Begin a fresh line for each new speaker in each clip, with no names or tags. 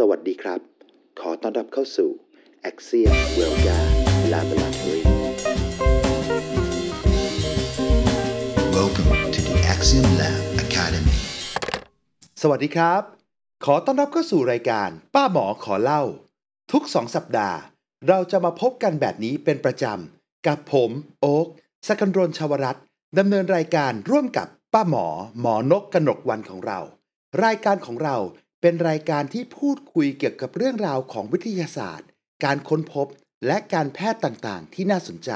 สวัสดีครับ ขอต้อนรับเข้าสู่ Axiom w e l g a Laboratory
Welcome to the Axiom Lab Academy.
สวัสดีครับ ขอต้อนรับเข้าสู่รายการ ป้าหมอขอเล่า ทุกสองสัปดาห์ เราจะมาพบกันแบบนี้เป็นประจำ กับผม โอ๊กสกันรนชาวรัตน์ดำเนินรายการร่วมกับป้าหมอ หมอนกกนกวันของเรา รายการของเรา เป็นรายการที่พูดคุยเกี่ยวกับเรื่องราวของวิทยาศาสตร์ การค้นพบ และการแพทย์ต่างๆ ที่น่าสนใจ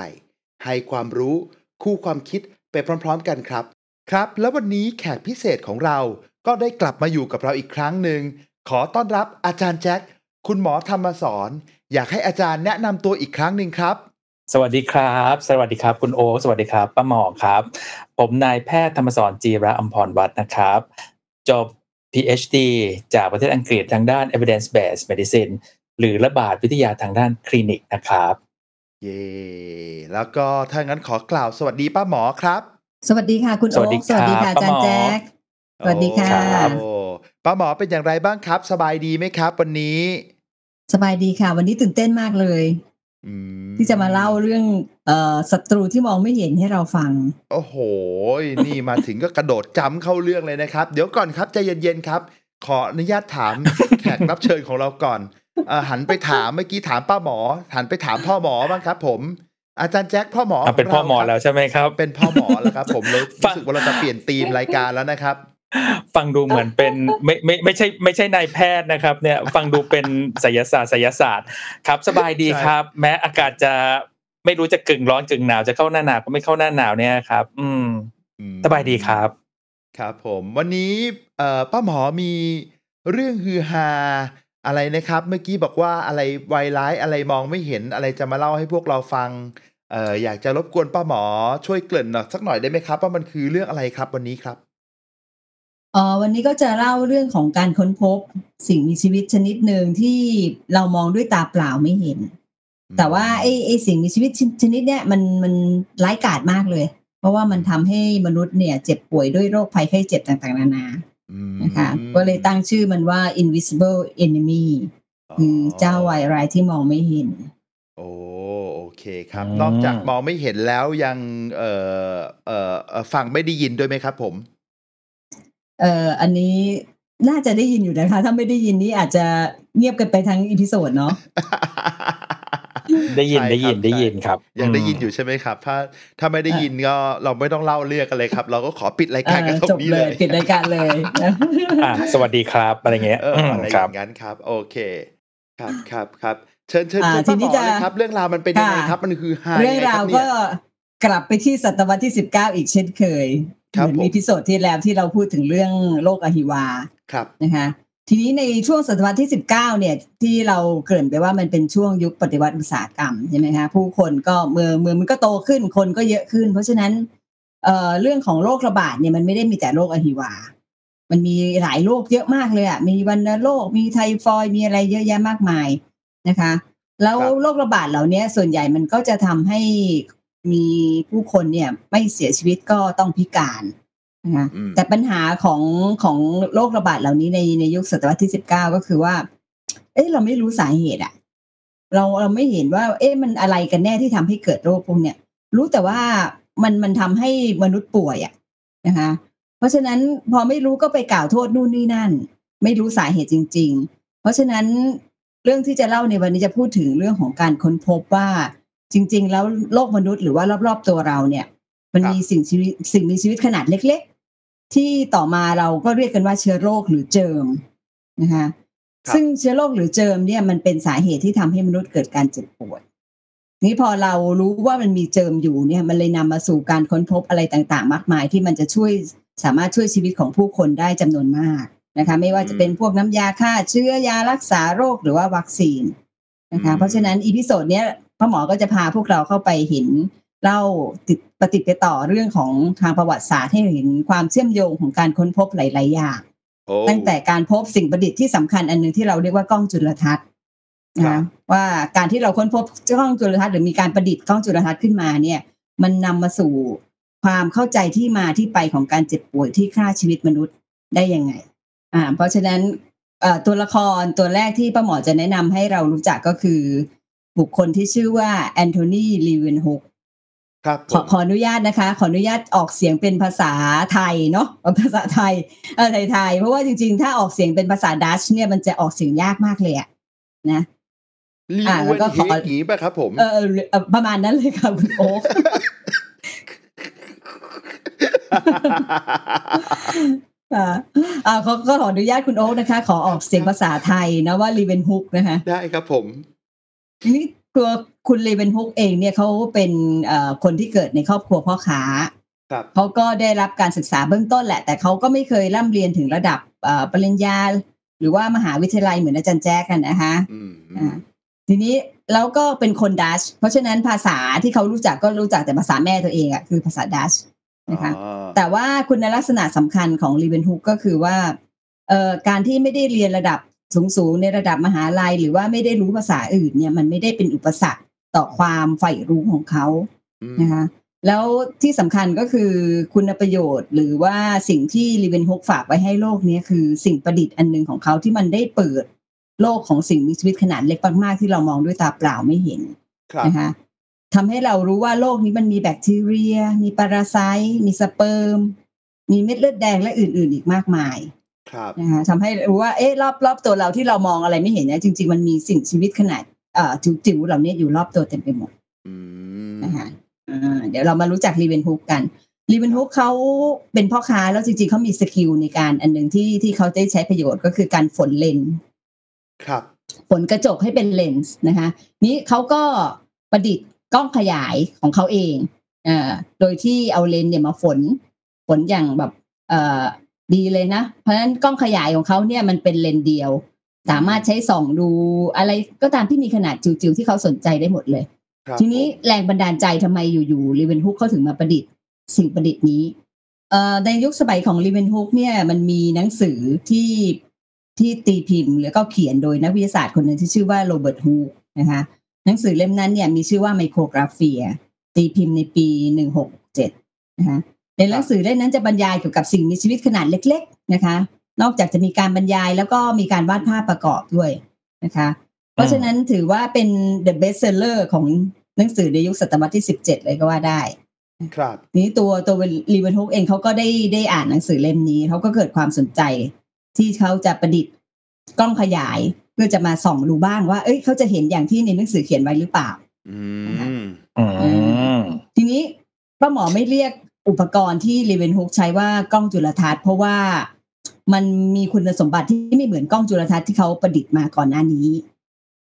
ให้ความรู้ คู่ความคิดไปพร้อมๆ กันครับ ครับ แล้ววันนี้แขกพิเศษของเราก็ได้กลับมาอยู่กับเราอีกครั้งหนึ่ง ขอต้อนรับอาจารย์แจ็คคุณหมอธรรมสอนอยากให้อาจารย์แนะนำตัวอีกครั้งหนึ่งครับ
สวัสดีครับ สวัสดีครับ คุณโอสวัสดีครับป้าหมอครับ ผมนายแพทย์ธรรมสอนจีระอัมพรวัฒนะครับ จบ PhD จากประเทศอังกฤษทางด้าน evidence based medicine หรือระบาดวิทยาทางด้านคลินิกนะครับ
เย่แล้วก็ถ้างั้นขอกล่าวสวัสดีป้าหมอครับ
สวัสดีค่ะคุณ
ส
โอ๊
วัสดี
คสวัสดี
ครั
ค่ะ
บ
อาจารย์
ป้าหมอ
แจ๊คสวัสดีค่ะ
ครับ
โอ้ป้าหมอเป็นอย่างไรบ้างครับ สบายดีไหมครับ วันนี้
สบายดีค่ะ วันนี้ตื่นเต้นมากเลย
อืม
ที่จะมาเล่าเรื่องเอ่อศัตรูที่มองไม่เห็นให้เราฟัง
โอ้โห นี่มาถึงก็กระโดดจำเข้าเรื่องเลยนะครับ เดี๋ยวก่อนครับใจเย็นๆครับ ขออนุญาตถามแขกรับเชิญของเราก่อนเออหันไปถามเมื่อกี้ถามป้าหมอ หันไปถามพ่อหมอบ้างครับ ผม อาจารย์แจ็คพ่อหมอ
อะเป็น
ขง
พ่อ
รา
หมอ
ครับ
แล้วใช่ไหมครับ
เป็นพ่อหมอแล้วครับ ผมเลย
ฟั
รู้
ง
สึกว่าเราจะเปลี่ยนธีมรายการแล้วนะครับ
ฟังดูเหมือนเป็นไม่ไม่ไม่ใช่ไม่ใช่นายแพทย์นะครับ เนี่ยฟังดูเป็นไสยศาสตร์ไสยศาสตร์ครับ สบายดี
ใช่
ครับ แม้อากาศจะไม่รู้จะกึ่งร้อนกึ่งหนาวจะเข้าหน้าหนาวก็ไม่เข้าหน้าหนาวเนี่ยครับอืม
อืม
สบายดีครับ
ครับ ผมวันนี้เอ่อป้าหมอมีเรื่องฮือฮาอะไรนะครับ เมื่อกี้บอกว่าอะไรไวร้ายอะไรมองไม่เห็นอะไรจะมาเล่าให้พวกเราฟังเอ่ออยากจะรบกวนป้าหมอช่วยเกริ่นหน่อยสักหน่อยได้ไหมครับว่ามันคือเรื่องอะไรครับวันนี้ครับ
เอ่อวันนี้ก็จะเล่าเรื่องของการค้นพบสิ่งมีชีวิตชนิดหนึ่งที่เรามองด้วยตาเปล่าไม่เห็น แต่ว่าไอ้ไอ้สิ่งมีชีวิตชนิดเนี้ยมันมันร้ายกาจมากเลย เพราะว่ามันทำให้มนุษย์เนี่ย เจ็บป่วยด้วยโรคภัยไข้เจ็บต่างๆ นานา
อืม
นะคะก็เลยตั้งชื่อมันว่า invisible enemy คือเจ้าวายร้ายที่มองไม่เห็น
โอ้โอเคครับ
อืม
นอกจากมองไม่เห็นแล้วยังเอ่อเอ่อเอ่อฟังไม่ได้ยินด้วยไหมครับผม
เอ่ออันนี้น่าจะได้ยินอยู่นะคะ ถ้าไม่ได้ยินนี่อาจจะเงียบกันไปทั้งอีพิโซดเนาะ
ได้ยิน
ใช่
ได้ยิน
ครับ
ได้ยินครับ
ยังได้ยิน
ม
อยู่ใช่ไหมครับ ถ้าถ้าไม่ได้ยินก็เราไม่ต้องเล่าเรื่องกันเลยครับ เราก็ขอปิดรายการกันตร
จ
ง
บ
นี้
เล
เลยย
ปิดรายการเลย
อะสวัสดีครับอะไรเงี้ย
เออ
อืม
อะไรอ
ครับ
ย่างนั้นครับ โอเค ครับครับครับเชิญเชิญ
อ่า
เชิญ
ที
ป้าหม
นี้
อ
จะ
เลยครับ เรื่องราวมันเป็นยังไง
ค่ะ
ครับ มันคือไฮ
เรื่องราวก็กลับไปที่ศตวรรษที่สิบเก้าอีกเช่นเคย
ครับ
เหมือน
ผม
episode ที่แล้วที่เราพูดถึงเรื่องโรคอหิวา
ครับ
นะคะทีนี้ในช่วงศตวรรษที่ 19 เนี่ยที่เราเกริ่นไปว่ามันเป็นช่วงยุคปฏิวัติอุตสาหกรรมใช่ไหมคะผู้คนก็เมืองเมืองมันก็โตขึ้นคนก็เยอะขึ้น เพราะฉะนั้นเอ่อเรื่องของโรคระบาดเนี่ยมันไม่ได้มีแต่โรคอหิวา มันมีหลายโรคเยอะมากเลยอะมีวัณโรคมีไทฟอยด์มีอะไรเยอะแยะมากมายนะคะ แล้ว
ครับ
โรคระบาดเหล่านี้ส่วนใหญ่มันก็จะทำให้ มีผู้คนเนี่ยไม่เสียชีวิตก็ต้องพิการนะคะ
อืม
แต่ปัญหาของของโรคระบาดเหล่านี้ในในยุคศตวรรษที่สิบเก้าก็คือว่า เอ๊ะเราไม่รู้สาเหตุอะเราเราไม่เห็นว่า เอ๊ะมันอะไรกันแน่ที่ทำให้เกิดโรคพวกเนี้ยรู้แต่ว่ามันมันทำให้มนุษย์ป่วยอะนะคะ เพราะฉะนั้นพอไม่รู้ก็ไปกล่าวโทษนู่นนี่นั่น ไม่รู้สาเหตุจริง ๆ เพราะฉะนั้นเรื่องที่จะเล่าในวันนี้จะพูดถึงเรื่องของการค้นพบว่า จริง ๆ แล้วโลกมนุษย์หรือว่ารอบๆตัวเราเนี่ย มัน
ครับ
มีสิ่งชีวิตสิ่งมีชีวิตขนาดเล็ก ๆ ที่ต่อมาเราก็เรียกกันว่าเชื้อโรคหรือเจิมนะคะ
ครับ
ซึ่งเชื้อโรคหรือเจิมเนี่ยมันเป็นสาเหตุที่ทำให้มนุษย์เกิดการเจ็บป่วยนี้พอเรารู้ว่ามันมีเจิมอยู่เนี่ย มันเลยนำมาสู่การค้นพบอะไรต่างๆ มากมาย ที่มันจะช่วยสามารถช่วยชีวิตของผู้คนได้จำนวนมากนะคะ ไม่ว่าจะเป็นพวกน้ำยาฆ่าเชื้อยารักษาโรคหรือว่าวัคซีนนะคะ เพราะฉะนั้น episode เนี้ย ป้าหมอก็จะพาพวกเราเข้าไปเห็นเล่าติดปฏิดไปต่อเรื่องของทางประวัติศาสตร์ให้เห็นความเชื่อมโยงของการค้นพบหลาย ๆ อย่าง
โอ้
ตั้งแต่การพบสิ่งประดิษฐ์ที่สำคัญอันหนึ่งที่เราเรียกว่ากล้องจุลทรรศน์นะครั
บ
ว่าการที่เราค้นพบกล้องจุลทรรศน์หรือมีการประดิษฐ์กล้องจุลทรรศน์ขึ้นมาเนี่ย มันนำมาสู่ความเข้าใจที่มาที่ไปของการเจ็บป่วยที่ฆ่าชีวิตมนุษย์ได้ยังไง อ่า เพราะฉะนั้นเอ่อตัวละครตัวแรกที่ป้าหมอจะแนะนำให้เรารู้จักก็คือ บุคคลที่ชื่อว่าแอนโทนีลีเวนฮุก
ครับผม
ขอขออนุญาตนะคะ ขออนุญาตออกเสียงเป็นภาษาไทยเนาะเอาภาษาไทยเออไทยๆเพราะว่าจริงๆ ถ้าออกเสียงเป็นภาษาดัตช์เนี่ยมันจะออกเสียงยากมากเลยอะนะ
ลี
อ่า
เว
แล้ว
น
ก็
เฮ
ขอ
กอย่างนี้ป่ะครับ ผม
เออเออเออประมาณนั้นเลยค่ะคุณโอ๊คอ่าอ่าขอก็ขออนุญาตคุณโอ๊คนะคะ ขอออกเสียงภาษาไทยนะว่าลีเวนฮุกนะคะ
ได้ครับผม
นี่ตัวคุณลีเวนฮุกเองเนี่ยเขาเป็นเอ่อคนที่เกิดในครอบครัวพ่อค้า
ครับ
เขาก็ได้รับการศึกษาเบื้องต้นแหละ แต่เขาก็ไม่เคยร่ำเรียนถึงระดับเอ่อปริญญา หรือว่ามหาวิทยาลัยเหมือนอาจารย์แจ๊กกันนะคะ
อืม
อ่าทีนี้แล้วก็เป็นคนดัชเพราะฉะนั้นภาษาที่เขารู้จักก็รู้จักแต่ภาษาแม่ตัวเองอะคือภาษาดัชนะคะ
อ๋อ
แต่ว่าคุณลักษณะสำคัญของลีเวนฮุกก็คือว่าเอ่อการที่ไม่ได้เรียนระดับ สูงๆในระดับมหาลัย หรือว่าไม่ได้รู้ภาษาอื่นเนี่ยมันไม่ได้เป็นอุปสรรคต่อความใฝ่รู้ของเขา
อืม
นะคะแล้วที่สำคัญก็คือคุณประโยชน์ หรือว่าสิ่งที่ลีเวนฮุกฝากไว้ให้โลกเนี้คือสิ่งประดิษฐ์อันหนึ่งของเขาที่มันได้เปิดโลกของสิ่งมีชีวิตขนาดเล็กมากๆที่เรามองด้วยตาเปล่าไม่เห็น
ครับ
นะคะทำให้เรารู้ว่าโลกนี้มันมีแบคทีเรีย มีปาราไซต์มีสเปิร์ม มีเม็ดเลือดแดงและอื่น ๆ อีกมากมาย
ครับ
นะคะทำให้รู้ว่าเอ๊ะรอบรอบตัวเราที่เรามองอะไรไม่เห็นเนี่ยจริง ๆ มันมีสิ่งชีวิตขนาดเอ่อจิ๋วๆเหล่านี้อยู่รอบตัวเต็มไปหมด
อืม
นะคะอ่าเดี๋ยวเรามารู้จักลีเวนฮุกกันลีเวนฮุกเขาเป็นพ่อค้าแล้วจริงๆเขามี skill ในการอันหนึ่งที่ที่เขาได้ใช้ประโยชน์ก็คือการฝนเลนส์
ครับ
ฝนกระจกให้เป็นเลนส์นะคะนี้เขาก็ประดิษฐ์กล้องขยายของเขาเองอ่าโดยที่เอาเลนส์เนี่ยมาฝนฝนอย่างแบบเอ่อ ดีเลยนะ เพราะฉะนั้นกล้องขยายของเขาเนี่ยมันเป็นเลนส์เดียว สามารถใช้ส่องดูอะไรก็ตามที่มีขนาดจิ๋วๆที่เขาสนใจได้หมดเลย
ครับ
ทีนี้
ผม
แรงบันดาลใจทำไมอยู่ๆลีเวนฮุกเขาถึงมาประดิษฐ์สิ่งประดิษฐ์นี้เอ่อในยุคสมัยของลีเวนฮุกเนี่ยมันมีหนังสือที่ที่ตีพิมพ์ แล้วก็เขียนโดยนักวิทยาศาสตร์คนหนึ่งที่ชื่อว่าโรเบิร์ตฮุกนะคะหนังสือเล่มนั้นเนี่ยมีชื่อว่า Micrographia ตีพิมพ์ในปีหนึ่งหกเจ็ดนะคะ ในหนังสือเล่มนั้นจะบรรยายเกี่ยวกับสิ่งมีชีวิตขนาดเล็ก ๆนะคะ นอกจากจะมีการบรรยายแล้วก็มีการวาดภาพประกอบด้วยนะคะ เพราะฉะนั้นถือว่าเป็น the best seller ของหนังสือในยุคศตวรรษที่17เลยก็ว่าได้
ครับ
ทีนี้ตัวตัวลีเวนฮุกเองเขาก็ได้ได้อ่านหนังสือเล่มนี้เขาก็เกิดความสนใจ ที่เขาจะประดิษฐ์กล้องขยายเพื่อจะมาส่องดูบ้างว่า เอ้ยเขาจะเห็นอย่างที่ในหนังสือเขียนไว้หรือเปล่า
อืม
อืม
ทีนี้ป้าหมอไม่เรียก อุปกรณ์ที่ลีเวนฮุกใช้ว่ากล้องจุลทรรศน์เพราะว่ามันมีคุณสมบัติที่ไม่เหมือนกล้องจุลทรรศน์ที่เขาประดิษฐ์มาก่อนหน้านี้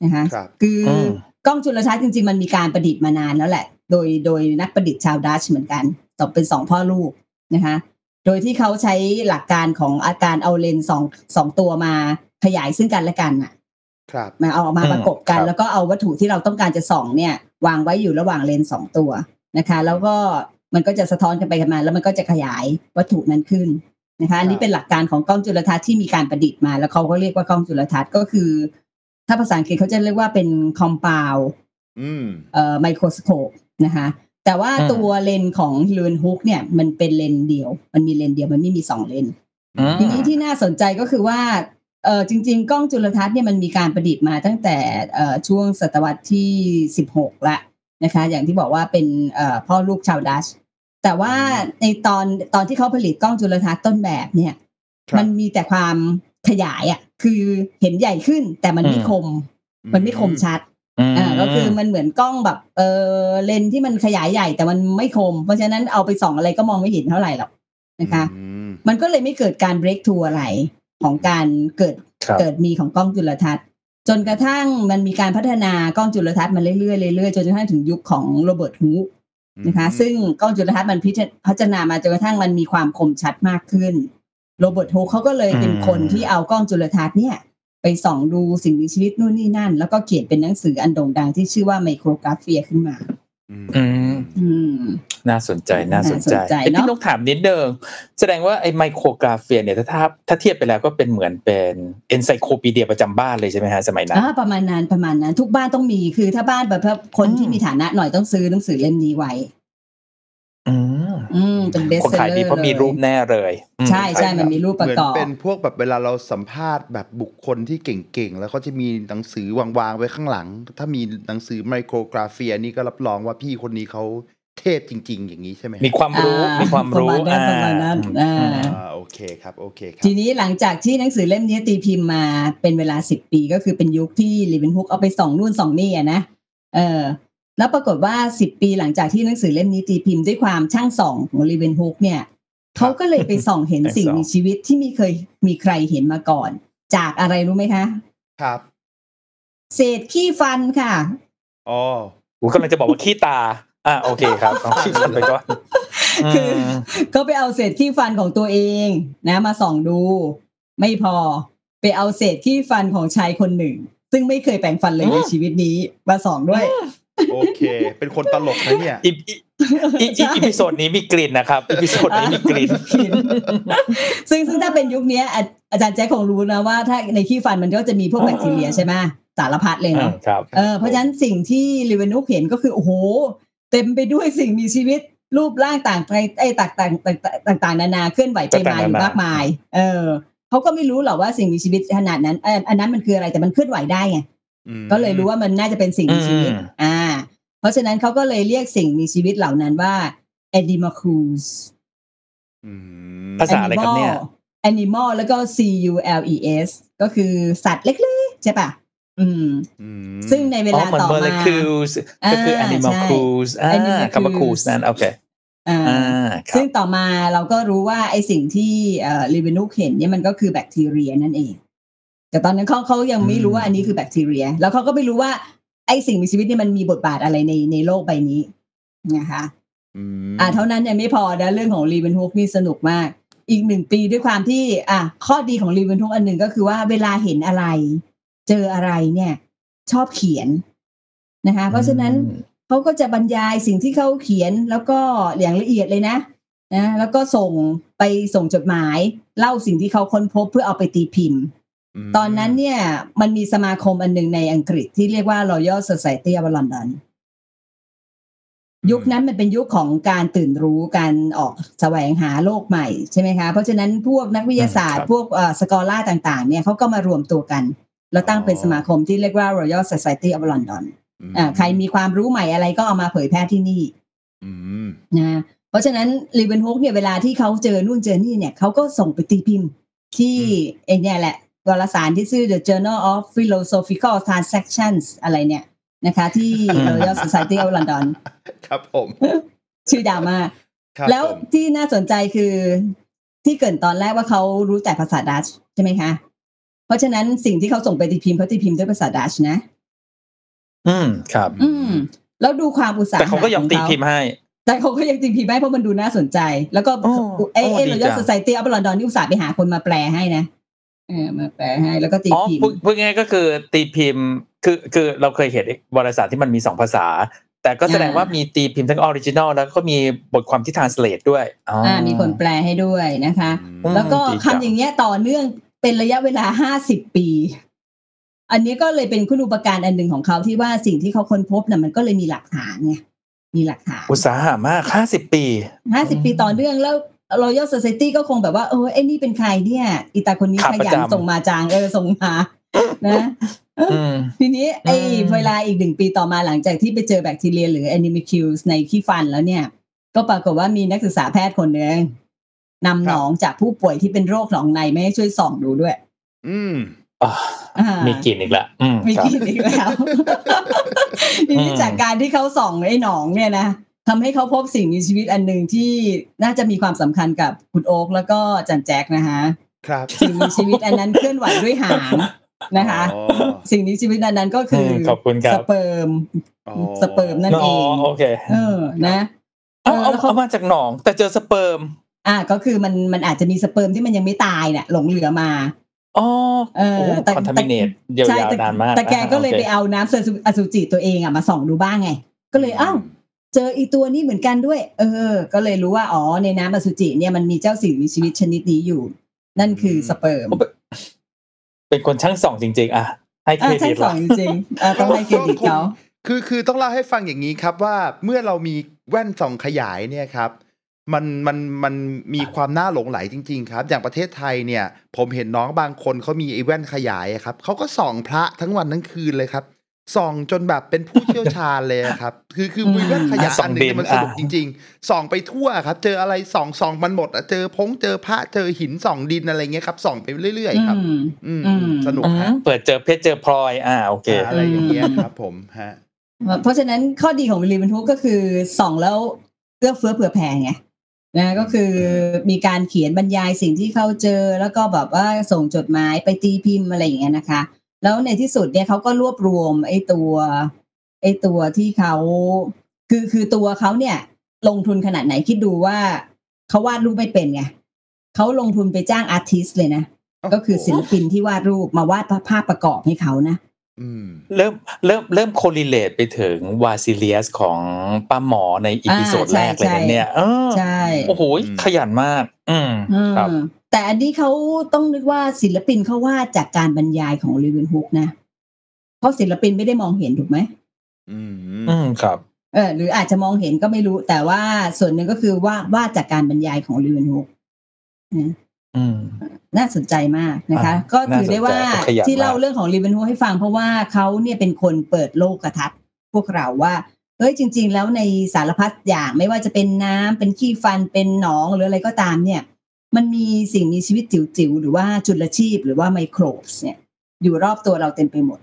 นะคะ
ครับ
คืออ
ม
กล้องจุลทรรศน์จริง ๆ มันมีการประดิษฐ์มานานแล้วแหละ โดยโดยนักประดิษฐ์ชาวดัชเหมือนกันตกเป็นสองพ่อลูกนะคะ โดยที่เขาใช้หลักการของอาการเอาเลนส์สองสองตัวมาขยายซึ่งกันและกันน่ะ
ครับ
มาเอามา
อืม
ประกบกัน
ครับ
แล้วก็เอาวัตถุที่เราต้องการจะส่องเนี่ย วางไว้อยู่ระหว่างเลนส์สองตัวนะคะ แล้วก็ มันก็จะสะท้อนกันไปกันมา แล้วมันก็จะขยายวัตถุนั้นขึ้นนะคะอันนี้เป็นหลักการของกล้องจุลทรรศน์ที่มีการประดิษฐ์มา แล้วเขาก็เรียกว่ากล้องจุลทรรศน์ก็คือ ถ้าภาษาอังกฤษเขาจะเรียกว่าเป็น compound
อืม
เอ่อ microscope นะคะแต่ว่า
อืม
ตัวเลนส์ของลีเวนฮุกเนี่ยมันเป็นเลนส์เดียว มันมีเลนส์เดียวมันไม่มีสองเลนส์
อืม
ทีนี้ที่น่าสนใจก็คือว่าเออจริง ๆ กล้องจุลทรรศน์เนี่ยมันมีการประดิษฐ์มาตั้งแต่เอ่อช่วงศตวรรษที่สิบหกละ นะคะ อย่างที่บอกว่าเป็นเอ่อพ่อลูกชาวดัชแต่ว่าในตอนตอนที่เขาผลิตกล้องจุลทรรศน์ต้นแบบเนี่ย
ครับ
มันมีแต่ความขยายอะ คือเห็นใหญ่ขึ้นแต่มันไม่คม มันไม่คมชัดอ่าก็คือมันเหมือนกล้องแบบเออเลนส์ที่มันขยายใหญ่แต่มันไม่คม เพราะฉะนั้นเอาไปส่องอะไรก็มองไม่เห็นเท่าไหร่หรอกนะคะ
อืม
มันก็เลยไม่เกิดการ break through อะไรของการเกิด
ครับ
เกิดมีของกล้องจุลทรรศน์ จนกระทั่งมันมีการพัฒนากล้องจุลทรรศน์มาเรื่อยๆเรื่อยๆจนกระทั่งถึงยุคของโรเบิร์ตฮูกนะคะซึ่งกล้องจุลทรรศน์มันพิจพัฒนามาจนกระทั่งมันมีความคมชัดมากขึ้นโรเบิร์ตฮูกเขาก็เลยเป็นคนที่เอากล้องจุลทรรศน์เนี่ย ไปส่องดูสิ่งมีชีวิตนู่นนี่นั่น แล้วก็เขียนเป็นหนังสืออันโด่งดังที่ชื่อว่าไมโครกราฟีขึ้นมา
อืม
อืม
อืม
น่าสนใจน่าสนใจ
น่าสนใจ
เอ้ย
เนอะ
พี่นกถามนิดเดิมแสดงว่าไอ้ไมโครกราฟีเนี่ยถ้าถ้าถ้าเทียบไปแล้วก็เป็นเหมือนเป็นเอนไซโคปีเดียประจำบ้านเลยใช่ไหมฮะสมัยนั้น
อ่าประมาณนั้นประมาณนั้น ทุกบ้านต้องมีคือถ้าบ้านแบบคนที่
อืม
มีฐานะหน่อยต้องซื้อหนังสือเล่มนี้ไว้
อืม
ออืมเป็นเบส
คน
เซล
ขาย
เลอ
ดี
ร์
เพราะมีรูปแน่เลยอืม
ใช่ใช่มันมีรูปประ
เหมือน
กอบ
เป็นพวกแบบเวลาเราสัมภาษณ์แบบบุคคลที่เก่งๆ แล้วเขาจะมีหนังสือวางๆไว้ข้างหลัง ถ้ามีหนังสือไมโครกราฟีอันนี้ก็รับรองว่าพี่คนนี้เขาเทพจริง ๆ อย่างนี้ใช่ไหม
มีความรู้
อ่ามี
มีความรู้
ประมาณนั้นประมาณนั้น
อืม
อ่า
อืม
อ่าโอเคครับโอเคครับ
ทีนี้หลังจากที่หนังสือเล่มนี้ตีพิมพ์มาเป็นเวลาสิบปีก็คือเป็นยุคที่ลีเวนฮุกเอาไปส่องนู่นส่องนี่อะนะเออ แล้วปรากฏว่าสิบปีหลังจากที่หนังสือเล่มนี้ตีพิมพ์ด้วยความช่างส่องของลีเวนฮุกเนี่ยเขาก็เลยไปส่องเห็น
ช่างส่อง
สิ่งมีชีวิตที่ไมีเคยมีใครเห็นมาก่อน จากอะไรรู้ไหมคะ
ครับ
เศษขี้ฟันค่ะ
อ๋อ
ผมกำลังจะบอกว่าขี้ตาอ่าโอเคครับเอาขี้ฟันไปก่อน
คือ
ม
ก็ไปเอาเศษขี้ฟันของตัวเองนะ มาส่องดู ไม่พอไปเอาเศษขี้ฟันของชายคนหนึ่ง ซึ่งไม่เคยแปรงฟันเลยในชีวิตนี้ มาส่องด้วย
โอเค เป็นคนตลกนะเนี่ย
อีอีอีใช่ episode นี้มีกลิ่นนะครับ episode นี้มีกลิ่น
ซึ่งซึ่งถ้าเป็นยุคเนี้ยอาอาจารย์แจ๊คคงรู้นะว่าถ้าในขี้ฟันมันก็จะมีพวกแบคทีเรียใช่ไหมสารพัดเลย
อืม
เนาะ
ครับ
เออเพราะฉะนั้นสิ่งที่ลิเวนุกเห็นก็คือโอ้โห เต็มไปด้วยสิ่งมีชีวิตรูปร่างต่างไปไอ้ต่างต่างต่างต่างๆนานาเคลื่อนไหวไปมาอยู่มากมาย เออเขาก็ไม่รู้หรอกว่าสิ่งมีชีวิตขนาดนั้นเอออันนั้นมันคืออะไรแต่มันเคลื่อนไหวได้ไง
อืม
ก็เลยรู้ว่ามันน่าจะเป็นสิ่งมีชีวิต
อืม
อ่าเพ ราะฉะนั้นเขาก็เลยเรียกสิ่งมีชีวิตเหล่านั้นว่า animalcules
อืม
ภาษาอะไรครับเนี่ย
animal แล้วก็ c u l e s ก็คือสัตว์เล็กๆ ใช่ปะอืม
อืม
ซึ่งในเว
อ๋อ
ลา
เหมือน
ต่อ
เมอร์เล
มา
คิวสก็คือ
อ่า
animal
ใช่
cruise อ่า
Animalcules
คำว่า cruise นั่นโอเค
อ่า
อ่าครั
ซึ่
บ
งต่อมาเราก็รู้ว่าไอสิ่งที่เอ่อลิเวนุกเห็นเนี่ยมันก็คือแบคทีเรียนั่นเอง แต่ตอนนั้นเขาเขายังไม่รู้ว่าอันนี้คือแบคทีเรีย แล้วเขาก็ไม่รู้ว่า ไอสิ่งมีชีวิตเนี่ยมันมีบทบาทอะไรในในโลกใบนี้นะคะ
อืม
อ่าเท่านั้นยังไม่พอนะเรื่องของลีเวนฮุกนี่สนุกมาก อีกหนึ่งปีด้วยความที่ อะข้อดีของลีเวนฮุกอันหนึ่งก็คือว่าเวลาเห็นอะไร เจออะไรเนี่ย ชอบเขียนนะคะ เพราะฉะนั้น
อืม
เขาก็จะบรรยายสิ่งที่เขาเขียนแล้วก็อย่างละเอียดเลยนะนะแล้วก็ส่งไปส่งจดหมาย เล่าสิ่งที่เขาค้นพบเพื่อเอาไปตีพิมพ์
ม
ตอนนั้นเนี่ย มันมีสมาคมอันหนึ่งในอังกฤษที่เรียกว่า Royal Society of London ยุคนั้นมันเป็นยุคของการตื่นรู้การออกแสวงหาโลกใหม่ใช่ไหมคะเพราะฉะนั้นพวกนักวิทยาศาสตร์
ครับ
พวกสกอล่าต่าง ๆ เนี่ยเขาก็มารวมตัวกัน แล้วตั้งเป็นสมาคมที่เรียกว่า Royal Society of London
อืม
อ่าใครมีความรู้ใหม่อะไรก็เอามาเผยแพร่ที่นี่
อืม
นะเพราะฉะนั้นลีเวนฮุกเนี่ยเวลาที่เขาเจอนู่นเจอนี่เนี่ยเขาก็ส่งไปตีพิมพ์ที่ไอเนี่ยแหละ วารสารที่ชื่อ The Journal of Philosophical Transactions อะไรเนี่ยนะคะ ที่ Royal Society of London
ครับผม
ชื่อดาวมาก
ครับ
แล้ว
ผม
ที่น่าสนใจคือที่เกริ่นตอนแรกว่าเขารู้แต่ภาษาดัชใช่ไหมคะ เพราะฉะนั้นสิ่งที่เขาส่งไปตีพิมพ์เขาตีพิมพ์ด้วยภาษาดัชนะ
อืมครับ
อืม แล้วดูความอุตสาหะ
แต่เขาก็ยอม
ของ
ตีพิมพ์ให้
แต่เขาก็ยังตีพิมพ์ให้เพราะมันดูน่าสนใจ แล้วก็
โอ้
เอ
โอ้
เอ the Royal Society of London นี่อุตส่าห์ไปหาคนมาแปลให้นะ เออมาแปลให้แล้วก็ตี
อ๋อ
พิม
พูด
พ์
พูดง่ายๆก็คือตีพิมพ์คือคือเราเคยเห็นวารสารที่มันมีสองภาษา แต่ก็แสดงว่ามีตีพิมพ์ทั้ง original แล้วก็มีบทความที่ translate ด้วยอ๋ออ
อ่ามีคนแปลให้ด้วยนะคะ
อืม
แล้วก็
ดีจัง
ทำอย่างเงี้ยต่อเนื่องเป็นระยะเวลาห้าสิบปี อันนี้ก็เลยเป็นคุณูปการอันหนึ่งของเขาที่ว่าสิ่งที่เขาค้นพบน่ะมันก็เลยมีหลักฐานไงมีหลักฐาน
อุตสาหะมากห้าสิบปี
ห้าสิบปีต่อเนื่องแล้ว Royal Society ก็คงแบบว่าเออไอ้นี่เป็นใครเนี่ย อีตาคนนี้
ขา
ข
ประ
ยัน
จำ
ส่งมาจางเออส่งมานะ
อืม
ทีนี้ไอ้
อืม
เวลาอีกหนึ่งปีต่อมาหลังจากที่ไปเจอแบคทีเรียหรือ animalcules ในขี้ฟันแล้วเนี่ย ก็ปรากฏว่ามีนักศึกษาแพทย์คนหนึ่งนำหนองจากผู้ป่วยที่เป็นโรคหนองในไม่ให้ช่วยส่องดูด้วย
อืม
อ่า
อ่า
มีกลิ่นอีกละอืม
มี
ครับ
กินอีกแล้วทีนี้
อืม
จากการที่เขาส่องไอ้หนองเนี่ยนะ ทำให้เขาพบสิ่งมีชีวิตอันหนึ่งที่น่าจะมีความสำคัญกับคุณโอ๊กแล้วก็จารย์แจ็คนะคะ
ครับ
สิ่งมีชีวิตอันนั้นเคลื่อนไหวด้วยหางนะคะ
อ๋อ
สิ่งมีชีวิตอันนั้นก็คืออ
มขอบคุณครับ
สเปิร์ม
อ๋อ
สเปิร์มนั่น
อ๋อโอเค
เออนะ
เอาเอา
แล้วเขา
เอามาจากหนอง แต่เจอสเปิร์ม
อ่าก็คือมันมันอาจจะมีสเปิร์มที่มันยังไม่ตายเนี่ยหลงเหลือมา
อ๋อ
เออ
โอ้
แต่
คอนทามิเนตยา
ใช่
ว
แต่
ๆนานมาก
แต่แกก็เลย
อ่า
ไป
โอค
เอาน้ำอสุจิตัวเองอะมาส่องดูบ้างไง ก็เลยอ้าว เจออีตัวนี้เหมือนกันด้วย เออ ก็เลยรู้ว่าอ๋อในน้ำอสุจิเนี่ยมันมีเจ้าสิ่งมีชีวิตชนิดนี้อยู่ นั่นคือสเปิร์ม
เป็นคนช่างส่องจริง ๆ อะให้เคร
อ่า
ดิ
ใช่
ต
สอ
ละ
งจริงๆอ่าต้องให้เครดิตเขา
คือคือต้องเล่าให้ฟังอย่างนี้ครับว่าเมื่อเรามีแว่นส่องขยายเนี่ยครับมันมันมันมีความน่าหลงไหลจริง ๆ ครับ อย่างประเทศไทยเนี่ย ผมเห็นน้องบางคนเขามีไอ้แว่นขยายอะครับเขาก็ส่องพระทั้งวันทั้งคืนเลยครับ ส่องจนแบบเป็นผู้เชี่ยวชาญเลยอะครับ คือคือมีแว่นขยาย
ส่อ
อั
ง
นหนึง
ดิน
เนี่ยมันสนุก
อะ
จริง ๆ ส่องไปทั่วครับ เจออะไรส่องส่องมันหมดอะเจอพงเจอพระเจอหินส่องดินอะไรเงี้ยครับส่องไปเรื่อยๆครับ
อืม
อืม
อืม
สนุก
อื
ฮะ
มเปิดเจอเพชรเจอพลอยอ่าโอเค
อะไรอย่างเงี้ยครับ ผมฮะ
เพราะฉะนั้นข้อดีของรีบันทุกก็คือส่องแล้วเอื้อเฟื้อเผื่อแผ่ไงนะก็คือมีการเขียนบรรยายสิ่งที่เขาเจอแล้วก็แบบว่าส่งจดหมายไปตีพิมพ์อะไรอย่างเงี้ยนะคะ แล้วในที่สุดเนี่ยเขาก็รวบรวมไอ้ตัวไอ้ตัวที่เขาคือคือตัวเขาเนี่ย ลงทุนขนาดไหนคิดดูว่าเขาวาดรูปไม่เป็นไงเขาลงทุนไปจ้างอาร์ติสเลยนะ ก็คือศิลปินที่วาดรูปมาวาดภาพประกอบให้เขานะ
อืม
เริ่มเริ่มเริ่ม correlate ไปถึงเวซาเลียสของป้าหมอใน episode
อ่าใช่
แรกเลยนะเนี่ยเออ
ใช่
โอ้โห
อืม
ขยันมาก อืม
อืม
ครับ
แต่อันนี้เขาต้องนึกว่าศิลปินเขาวาดจากการบรรยายของลีเวนฮุกนะ เพราะศิลปินไม่ได้มองเห็นถูกไหม
อืม
อืมครับ
เออหรืออาจจะมองเห็นก็ไม่รู้ แต่ว่าส่วนหนึ่งก็คือว่าวาดจากการบรรยายของลีเวนฮุกนะ
อืม
น่าสนใจมากนะคะ
อ่า
ก็ถือได้ว่า
น่าสนใจขยัน
ที่เล่ามา
ก
เรื่องของลีเวนฮุกให้ฟังเพราะว่าเขาเนี่ยเป็นคนเปิดโลกกระทัดพวกเราว่าเฮ้ยจริง ๆ แล้วในสารพัดอย่างไม่ว่าจะเป็นน้ำเป็นขี้ฟันเป็นหนองหรืออะไรก็ตามเนี่ย มันมีสิ่งมีชีวิตจิ๋วๆหรือว่าจุลชีพหรือว่าไมโครบส์เนี่ยอยู่รอบตัวเราเต็มไปหมด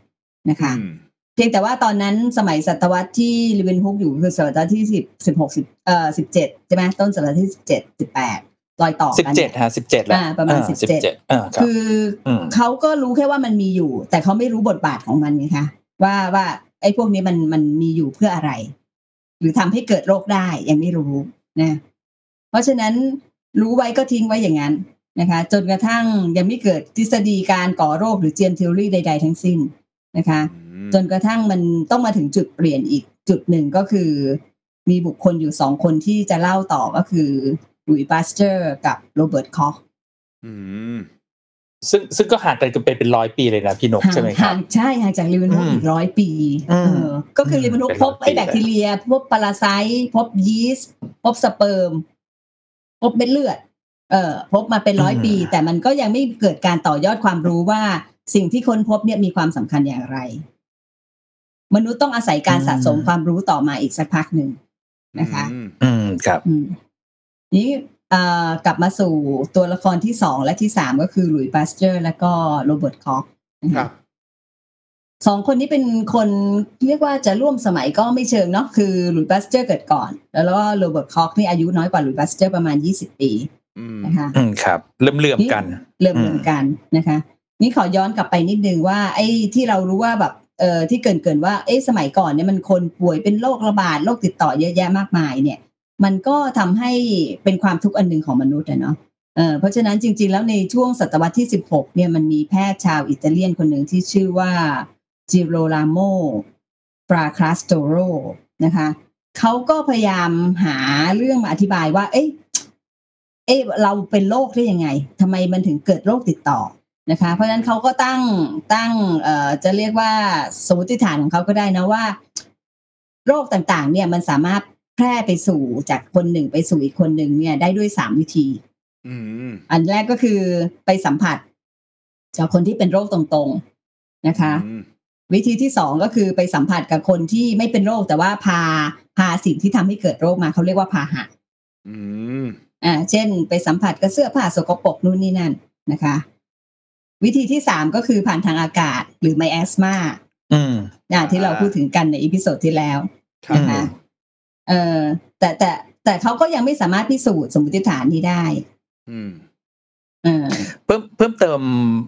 นะคะ
อืม
เพียงแต่ว่าตอนนั้นสมัยศตวรรษที่ลิเวนฮุกอยู่คือศตวรรษที่สิบสิบหกสิบเอ่อสิบเจ็ดใช่ไหมต้นศตวรรษที่สิบเจ็ดสิบแปดรอยต่อ
สิบ
กัน
เจ็ดฮะสิบเจ็ดแล้ว
อ่าประมาณ
อ่
สิบเจ็ด
17อ่าครับ
คืออ
ม
เขาก็รู้แค่ว่ามันมีอยู่ แต่เขาไม่รู้บทบาทของมันไงคะว่าว่าไอ้พวกนี้มันมันมีอยู่เพื่ออะไร หรือทำให้เกิดโรคได้ยังไม่รู้นะเพราะฉะนั้น รู้ไว้ก็ทิ้งไว้อย่างนั้นนะคะจนกระทั่งยังไม่เกิดทฤษฎีการก่อโรคหรือเจมท h อรี่ใด ๆ ทั้งสิ้นนะคะ จนกระทั่งมันต้องมาถึงจุดเปลี่ยนอีกจุดหนึ่งก็คือ มีบุคคลอยู่สองคนที่จะเล่าต่อก็คือหลุยส์ปาสเตอร์กับโรเบิร์ตคอ
อืม
ซึ่งซึ่งก็ห่างกันกันไปเป็นร้อยปีเลยนะพี่นก
ห่าง
ใช่ไหมครั
ห่า
บ
งใช่ห่างจากลิเวนฮุก
อืม
อีกร้อยปี
อืม
เออก็คือลิเวนฮุก
เป็น
พ
ร้อย
บไอ้
ปี
แบคทีเรีย พบ parasite พบยีสต์พบสเปิร์ม พบเม็ดเลือดเอ่อพบมาเป็นร้อยปี แต่มันก็ยังไม่เกิดการต่อยอดความรู้ว่าสิ่งที่ค้นพบเนี่ยมีความสำคัญอย่างไร มนุษย์ต้องอาศัยการสะสมความรู้ต่อมาอีกสักพักหนึ่งนะคะ
อืม
อืมครับ
อืมนี้เอ่อกลับมาสู่ตัวละครที่สองและที่สามก็คือหลุยส์ปาสเตอร์ และก็โรเบิร์ตคอกนะ
ครั
คะ
บ
สองคนนี้เป็นคนเรียกว่าจะร่วมสมัยก็ไม่เชิงเนาะคือหลุยส์ปาสเตอร์เกิดก่อน แล้วก็โรเบิร์ตคอกนี่อายุน้อยกว่าหลุยส์ปาสเตอร์ประมาณยี่สิบปี
อืม
นะคะ
อืมครับ เริ่มเหลื่อมๆกัน
เริ่มเหมือนกันนะคะ นี่ขอย้อนกลับไปนิดนึงว่า ไอ้ที่เรารู้ว่าแบบเอ่อที่เกริ่นเกริ่นๆว่าเอ้สมัยก่อนเนี่ยมันคนป่วยเป็นโรคระบาดโรคติดต่อเยอะแยะมากมายเนี่ย มันก็ทำให้เป็นความทุกข์อันหนึ่งของมนุษย์อะเนาะเออเพราะฉะนั้นจริง ๆ แล้วในช่วงศตวรรษที่ 16เนี่ยมันมีแพทย์ชาวอิตาเลียนคนหนึ่งที่ชื่อว่า จิโรลาโมฟราคาสโตโรนะคะเขาก็พยายามหาเรื่องมาอธิบายว่า เอ๊ะเอ๊ะเราเป็นโรคได้ยังไงทำไมมันถึงเกิดโรคติดต่อนะคะ เพราะฉะนั้นเขาก็ตั้งตั้งเอ่อจะเรียกว่าสมมติฐานของเขาก็ได้นะว่า โรคต่างๆ เนี่ยมันสามารถแพร่ไปสู่จากคนหนึ่งไปสู่อีกคนหนึ่งเนี่ย ได้ด้วยสามวิธี
อืม
อันแรกก็คือไปสัมผัสจากคนที่เป็นโรคตรงๆนะคะ
อืม
วิธีที่สองก็คือไปสัมผัสกับคนที่ไม่เป็นโรคแต่ว่าพาพาสิ่งที่ทำให้เกิดโรคมาเขาเรียกว่าพาหะ
อืม
อ่าเช่น ไปสัมผัสกับเสื้อผ้าสกปรกนู่นนี่นั่นนะคะ วิธีที่สามก็คือผ่านทางอากาศหรือ miasma อืม
อ่า
ที่เราพูดถึงกันใน episode ที่แล้ว
ครับ
นะคะเออแต่แต่แต่เขาก็ยังไม่สามารถพิสูจน์สมมติฐานนี้ได้
อืม
เออ
เพิ่มเพิ่มเติม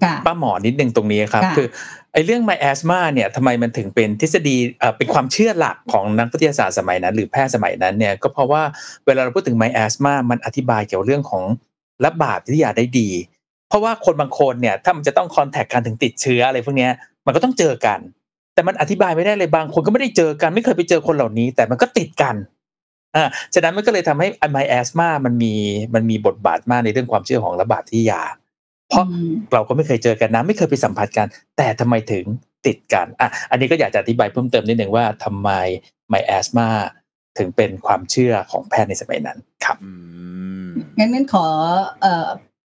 ค่ะ
ป้าหมอนิดนึงตรงนี้ครับ
ค่ะ
คือไอ้เรื่องไมแอสมาเนี่ยทำไมมันถึงเป็นทฤษฎีเอ่อเป็นความเชื่อหลักของนักวิทยาศาสตร์สมัยนั้น หรือแพทย์สมัยนั้นเนี่ยก็เพราะว่าเวลาเราพูดถึงไมแอสมามันอธิบายเกี่ยวเรื่องของระบาดวิทยาได้ดี เพราะว่าคนบางคนเนี่ยถ้ามันจะต้องคอนแทคกันถึงติดเชื้ออะไรพวกเนี้ยมันก็ต้องเจอกัน แต่มันอธิบายไม่ได้เลยบางคนก็ไม่ได้เจอกัน ไม่เคยไปเจอคนเหล่านี้ แต่มันก็ติดกัน อ่าฉะนั้นมันก็เลยทำให้ไมแอสมามันมีมันมีบทบาทมากในเรื่องความเชื่อของระบาดวิทยา เพราะ
อืม
เราก็ไม่เคยเจอกันนะไม่เคยไปสัมผัสกัน แต่ทำไมถึงติดกันอะอันนี้ก็อยากจะอธิบายเพิ่มเติมนิดหนึ่งว่าทำไม miasma ถึงเป็นความเชื่อของแพทย์ในสมัยนั้นครับ
อืม
งั้นงั้นขอเอ่อ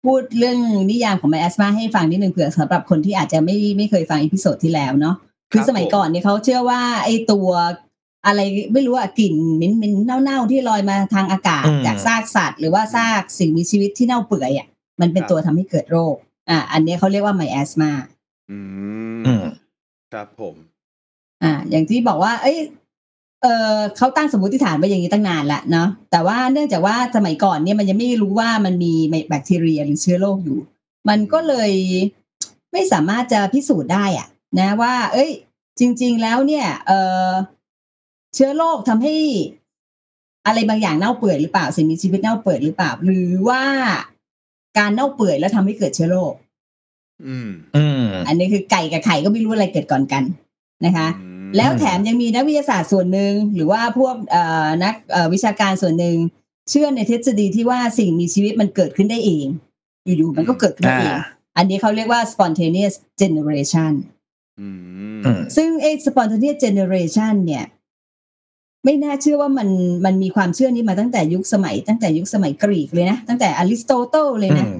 พูดเรื่องนิยามของ miasma ให้ฟังนิดนึงเผื่อสำหรับคนที่อาจจะไม่ไม่เคยฟัง episode ที่แล้วเนาะคือสมัยก่อนเนี่ยเขาเชื่อว่าไอ้ตัว อะไรไม่รู้อะกลิ่นเหม็นๆเน่าๆที่ลอยมาทางอากาศ
อืม
จากซากสัตว์ หรือว่าซากสิ่งมีชีวิตที่เน่าเปื่อยอะมันเป็นตัวทำให้เกิดโรค อ่า อันนี้เขาเรียกว่าไมแอสมา
อื
อื
ม
ม
ครับผม
อ่า อย่างที่บอกว่า เอ้ยเออเขาตั้งสมมติฐานไว้อย่างนี้ตั้งนานละเนาะแต่ว่าเนื่องจากว่าสมัยก่อนเนี่ยมันยังไม่รู้ว่ามันมีแบคทีเรียหรือเชื้อโรคอยู่ มันก็เลยไม่สามารถจะพิสูจน์ได้อะนะว่า เอ้ย จริง ๆ แล้วเนี่ย เออ เชื้อโรคทำให้ อะไรบางอย่างเน่าเปื่อยหรือเปล่าสิ่งมีชีวิตเน่าเปื่อยหรือเปล่า หรือว่าการเน่าเปื่อยแล้วทำให้เกิดเชื้อโรค
อืม
อืม
อันนี้คือไก่กับไข่ก็ไม่รู้อะไรเกิดก่อนกันนะคะ
อืม
แล้วแถมยังมีนักวิทยาศาสตร์ส่วนหนึ่งหรือว่าพวกเอ่อนักเอ่อวิชาการส่วนหนึ่งเชื่อในทฤษฎีที่ว่าสิ่งมีชีวิตมันเกิดขึ้นได้เอง อยู่ๆมันก็เกิดขึ้นได้เอง
อ่า
อันนี้เขาเรียกว่า spontaneous generation
อืม
อืม
ซึ่งไอ้ spontaneous generation เนี่ย ไม่น่าเชื่อว่ามันมันมีความเชื่อนี้มาตั้งแต่ยุคสมัย ตั้งแต่ยุคสมัยกรีกเลยนะ ตั้งแต่อริสโตเติลเลยนะ
อืม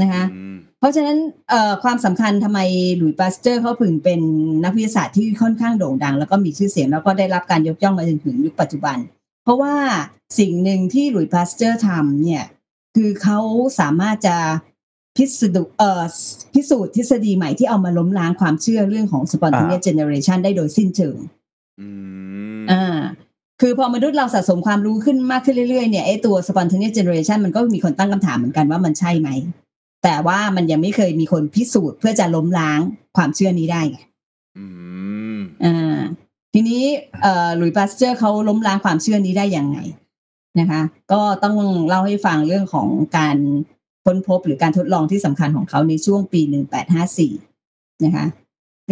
นะคะ
อืม
เพราะฉะนั้นเอ่อความสำคัญทำไมหลุยส์ปาสเตอร์เขาถึงเป็นนักวิทยาศาสตร์ที่ค่อนข้างโด่งดัง แล้วก็มีชื่อเสียงแล้วก็ได้รับการยกย่องมาจนถึงยุคปัจจุบัน เพราะว่าสิ่งหนึ่งที่หลุยส์ปาสเตอร์ทำเนี่ย คือเขาสามารถจะพิสูจน์เอ่อพิสูจน์ทฤษฎีใหม่ที่เอามาล้มล้างความเชื่อเรื่องของ spontaneous generation ได้โดยสิ้นเชิง
อืม
อ่าคือพอมนุษย์เราสะสมความรู้ขึ้นมากขึ้นเรื่อยๆเนี่ยไอ้ตัว spontaneous generation มันก็มีคนตั้งคำถามเหมือนกันว่ามันใช่ไหม แต่ว่ามันยังไม่เคยมีคนพิสูจน์เพื่อจะล้มล้างความเชื่อนี้ได้ไง
อืม
อ่าทีนี้เอ่อหลุยส์ปาสเตอร์เขาล้มล้างความเชื่อนี้ได้ยังไงนะคะ ก็ต้องเล่าให้ฟังเรื่องของการค้นพบหรือการทดลองที่สำคัญของเขาในช่วงปี 1854 นะคะ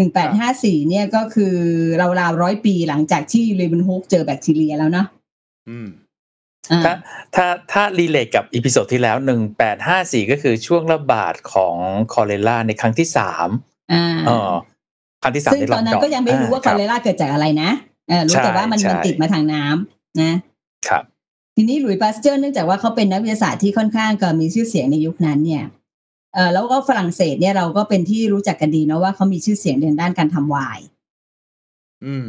1854เนี่ยก็คือราวๆร้อยปีหลังจากที่เลเวนฮุกเจอแบคทีเรียแล้วเนาะ
อืม
อ่า
ถ้าถ้าถ้า relate กับ episode ที่แล้วหนึ่งแปดห้าสี่ก็คือช่วงระบาดของ cholera ในครั้งที่สาม
อ่า
เออครั้งที่สาม
ซึ่ง
ใน
ตอนนั้นก็ยังไม่รู้ว่า choleraเกิดจากอะไรนะเออรู้แต่ว่ามัน
ใช่
มันติดมาทางน้ำนะ
ครับ
ทีนี้หลุยส์ปาสเตอร์เนื่องจากว่าเขาเป็นนักวิทยาศาสตร์ที่ค่อนข้างก็มีชื่อเสียงในยุคนั้นเนี่ยเออ แล้วก็ฝรั่งเศสเนี่ยเราก็เป็นที่รู้จักกันดีเนาะว่าเขามีชื่อเสียงในด้านการทำไวน์
อืม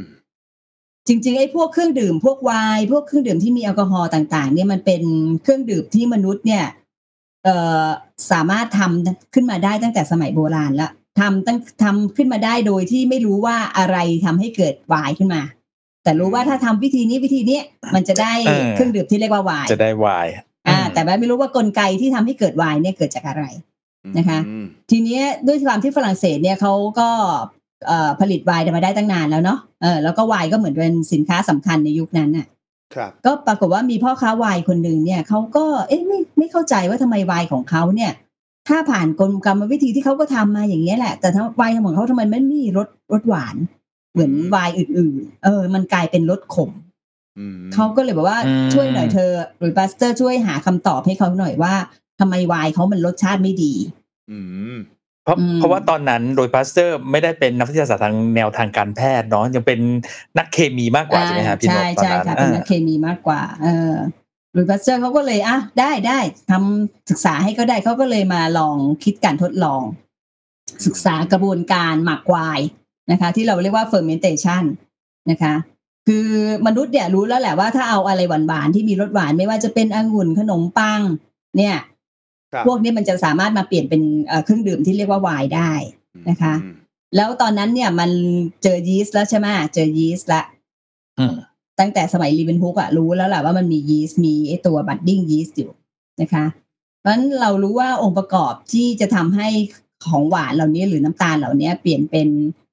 จริงๆไอ้พวกเครื่องดื่มพวกไวน์พวกเครื่องดื่มที่มีแอลกอฮอล์ต่าง ๆ เนี่ยมันเป็นเครื่องดื่มที่มนุษย์เนี่ย เอ่อสามารถทำขึ้นมาได้ตั้งแต่สมัยโบราณแล้วทำตั้งทำขึ้นมาได้โดยที่ไม่รู้ว่าอะไรทำให้เกิดไวน์ขึ้นมา แต่รู้ว่าถ้าทำวิธีนี้วิธีเนี้ยมันจะได้
เออ
เครื่องดื่มที่เรียกว่าไวน์
จะได้วาย
อ่า แต่ว่าไม่รู้ว่ากลไกที่ทำให้เกิดไวน์เนี่ยเกิดจากอะไร นะคะ
อืม
ทีเนี้ยด้วยความที่ฝรั่งเศสเนี่ยเขาก็เอ่อผลิตไวน์มาได้ตั้งนานแล้วเนาะเออแล้วก็ไวน์ก็เหมือนเป็นสินค้าสำคัญในยุคนั้นน่ะ
ครับ
ก็ปรากฏว่ามีพ่อค้าไวน์คนหนึ่งเนี่ยเขาก็เอ๊ะไม่ไม่เข้าใจว่าทำไมไวน์ของเขาเนี่ย ถ้าผ่านกลกรรมวิธีที่เขาก็ทำมาอย่างเงี้ยแหละ แต่ทำไวน์ของเขาทำไมไม่มีรสรสหวาน เหมือนไวน์อื่น ๆ เออ มันกลายเป็นรสขม
อืม
เขาก็เลยบอกว่า
อืม
ช่วยหน่อยเธอหลุยส์ปาสเตอร์ช่วยหาคำตอบให้เขาหน่อยว่า ทำไมไวน์เขามันรสชาติไม่ดี
อืม
เพราะ
อืม
เพราะว่าตอนนั้นหลุยส์ปาสเตอร์ไม่ได้เป็นนักวิทยาศาสตร์ทางแนวทางการแพทย์เนาะยังเป็นนักเคมีมากกว่าใช่ไหมครับพี่น
ใช่
ตอนนั้นใช่
ค่ะเป็นนักเคมีมีมากกว่า เออหรือบัสเตอร์เขาก็เลยอะได้ได้ทำศึกษาให้ก็ได้เขาก็เลยมาลองคิดการทดลอง ศึกษากระบวนการหมักไวน์นะคะ ที่เราเรียกว่า fermentation นะคะ คือมนุษย์เนี่ยรู้แล้วแหละว่าถ้าเอาอะไรหวานๆที่มีรสหวานไม่ว่าจะเป็นองุ่นขนมปัง เนี่ย
ครับ
พวกนี้มันจะสามารถมาเปลี่ยนเป็นเอ่อเครื่องดื่มที่เรียกว่าไวน์ได้นะคะ
อืม
แล้วตอนนั้นเนี่ยมันเจอยีสต์แล้วใช่ไหมเจอยีสต์ละ
อืม
ตั้งแต่สมัยเลเวนฮุกอะรู้แล้วแหละว่ามันมียีสต์มีไอตัว budding yeast อยู่นะคะเพราะฉะนั้นเรารู้ว่าองค์ประกอบที่จะทำให้ของหวานเหล่านี้หรือน้ำตาลเหล่านี้เปลี่ยนเป็น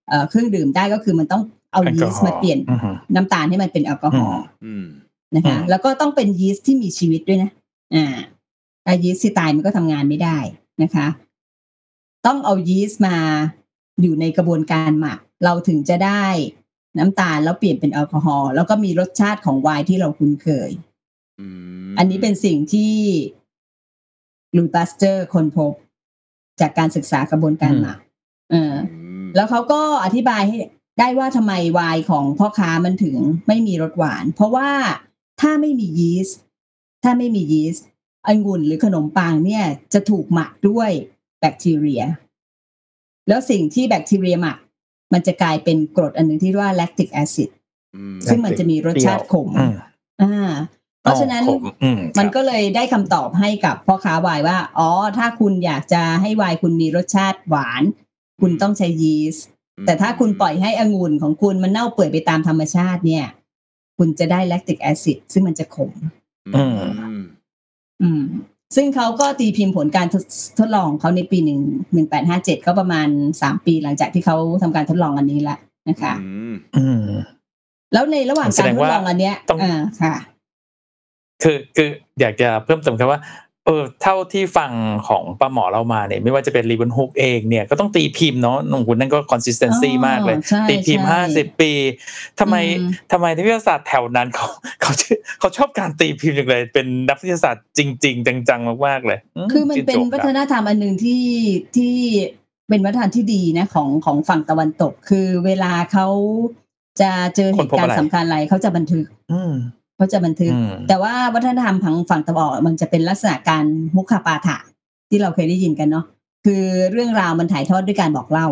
เอ่อเครื่องดื่มได้ก็คือมันต้องเอา
แอลกอฮอล์ ยีส
ต์มาเปลี่ยน
อือฮึ
น้ำตาลให้มันเป็นแอลกอฮอล์
อืม
นะคะ
อืม
แล้วก็ต้องเป็นยีสต์ที่มีชีวิตด้วยนะ อ่า ถ้ายีสต์ที่ตายมันก็ทำงานไม่ได้นะคะ ต้องเอายีสต์มาอยู่ในกระบวนการหมัก เราถึงจะได้น้ำตาลแล้วเปลี่ยนเป็นแอลกอฮอล์แล้วก็มีรสชาติของไวน์ที่เราคุ้นเคย
อืม
อันนี้เป็นสิ่งที่ลูปัสเตอร์ค้นพบ จากการศึกษากระบวนการหมักเออ
อืม
แล้วเขาก็อธิบายให้ได้ว่าทำไมไวน์ของพ่อค้ามันถึงไม่มีรสหวาน เพราะว่าถ้าไม่มียีสต์ถ้าไม่มียีสต์ องุ่นหรือขนมปังเนี่ยจะถูกหมักด้วยแบคทีเรีย แล้วสิ่งที่แบคทีเรียหมัก มันจะกลายเป็นกรดอันหนึ่งที่เรียกว่าแลคติกแอซิด
อืม
ซึ่งมันจะมีรสชาติขม
อืม
อ่าเพราะฉะนั้น
อ๋อผมอืม
มัน
ครับ
ก็เลยได้คำตอบให้กับพ่อค้าไวน์ว่า อ๋อ ถ้าคุณอยากจะให้ไวน์คุณมีรสชาติหวาน คุณต้องใช้ยีสต์แต่ถ้าคุณปล่อยให้องุ่นของคุณมันเน่าเปื่อยไปตามธรรมชาติเนี่ย คุณจะได้แลคติกแอซิดซึ่งมันจะขม
อืม
อืม ซึ่งเขาก็ตีพิมพ์ผลการทดทดลองของเขาในปีหนึ่งหนึ่งแปดห้าเจ็ดก็ประมาณสามปีหลังจากที่เขาทำการทดลองอันนี้ละนะคะ
อืม
อืม
แล้วในระหว่าง
แส
การ
ดง
ทด
ว่า
ลองอันเนี้ย
ต้อง
อ่าค่ะ
คือคืออยากจะเพิ่มเติมครับว่า เออเท่าที่ฟังของป้าหมอเรามาเนี่ยไม่ว่าจะเป็นรีบันฮุกเองเนี่ยก็ต้องตีพิมพ์เนาะหนุ่มคุณนั่นก็ consistency
อ๋อ
มากเลย
ใช่
ตีพิมพ์
ใช่
ห้าสิบปีทำไม
อืม
ทำไมนักวิทยาศาสตร์แถวนั้นเขาเขาชื่อเขาชอบการตีพิมพ์จังเลยเป็นนักวิทยาศาสตร์จริง ๆ จังๆมากๆเลย
คือมันเป็น
ชื่ช
วั
ค
ฒ
รับ
นธรรมอันหนึ่งที่ที่เป็นวัฒนธรรมที่ดีนะของของฝั่งตะวันตก คือเวลาเขาจะเจอเหตุการณ์สำคัญอะไรเขาจะบันทึก
อืม
เขาจะบันทึก
อืม
แต่ว่าวัฒนธรรมทางฝั่งตะวันออกมันจะเป็นลักษณะการมุขปาฐะที่เราเคยได้ยินกันเนาะคือเรื่องราวมันถ่ายทอดด้วยการบอกเล่า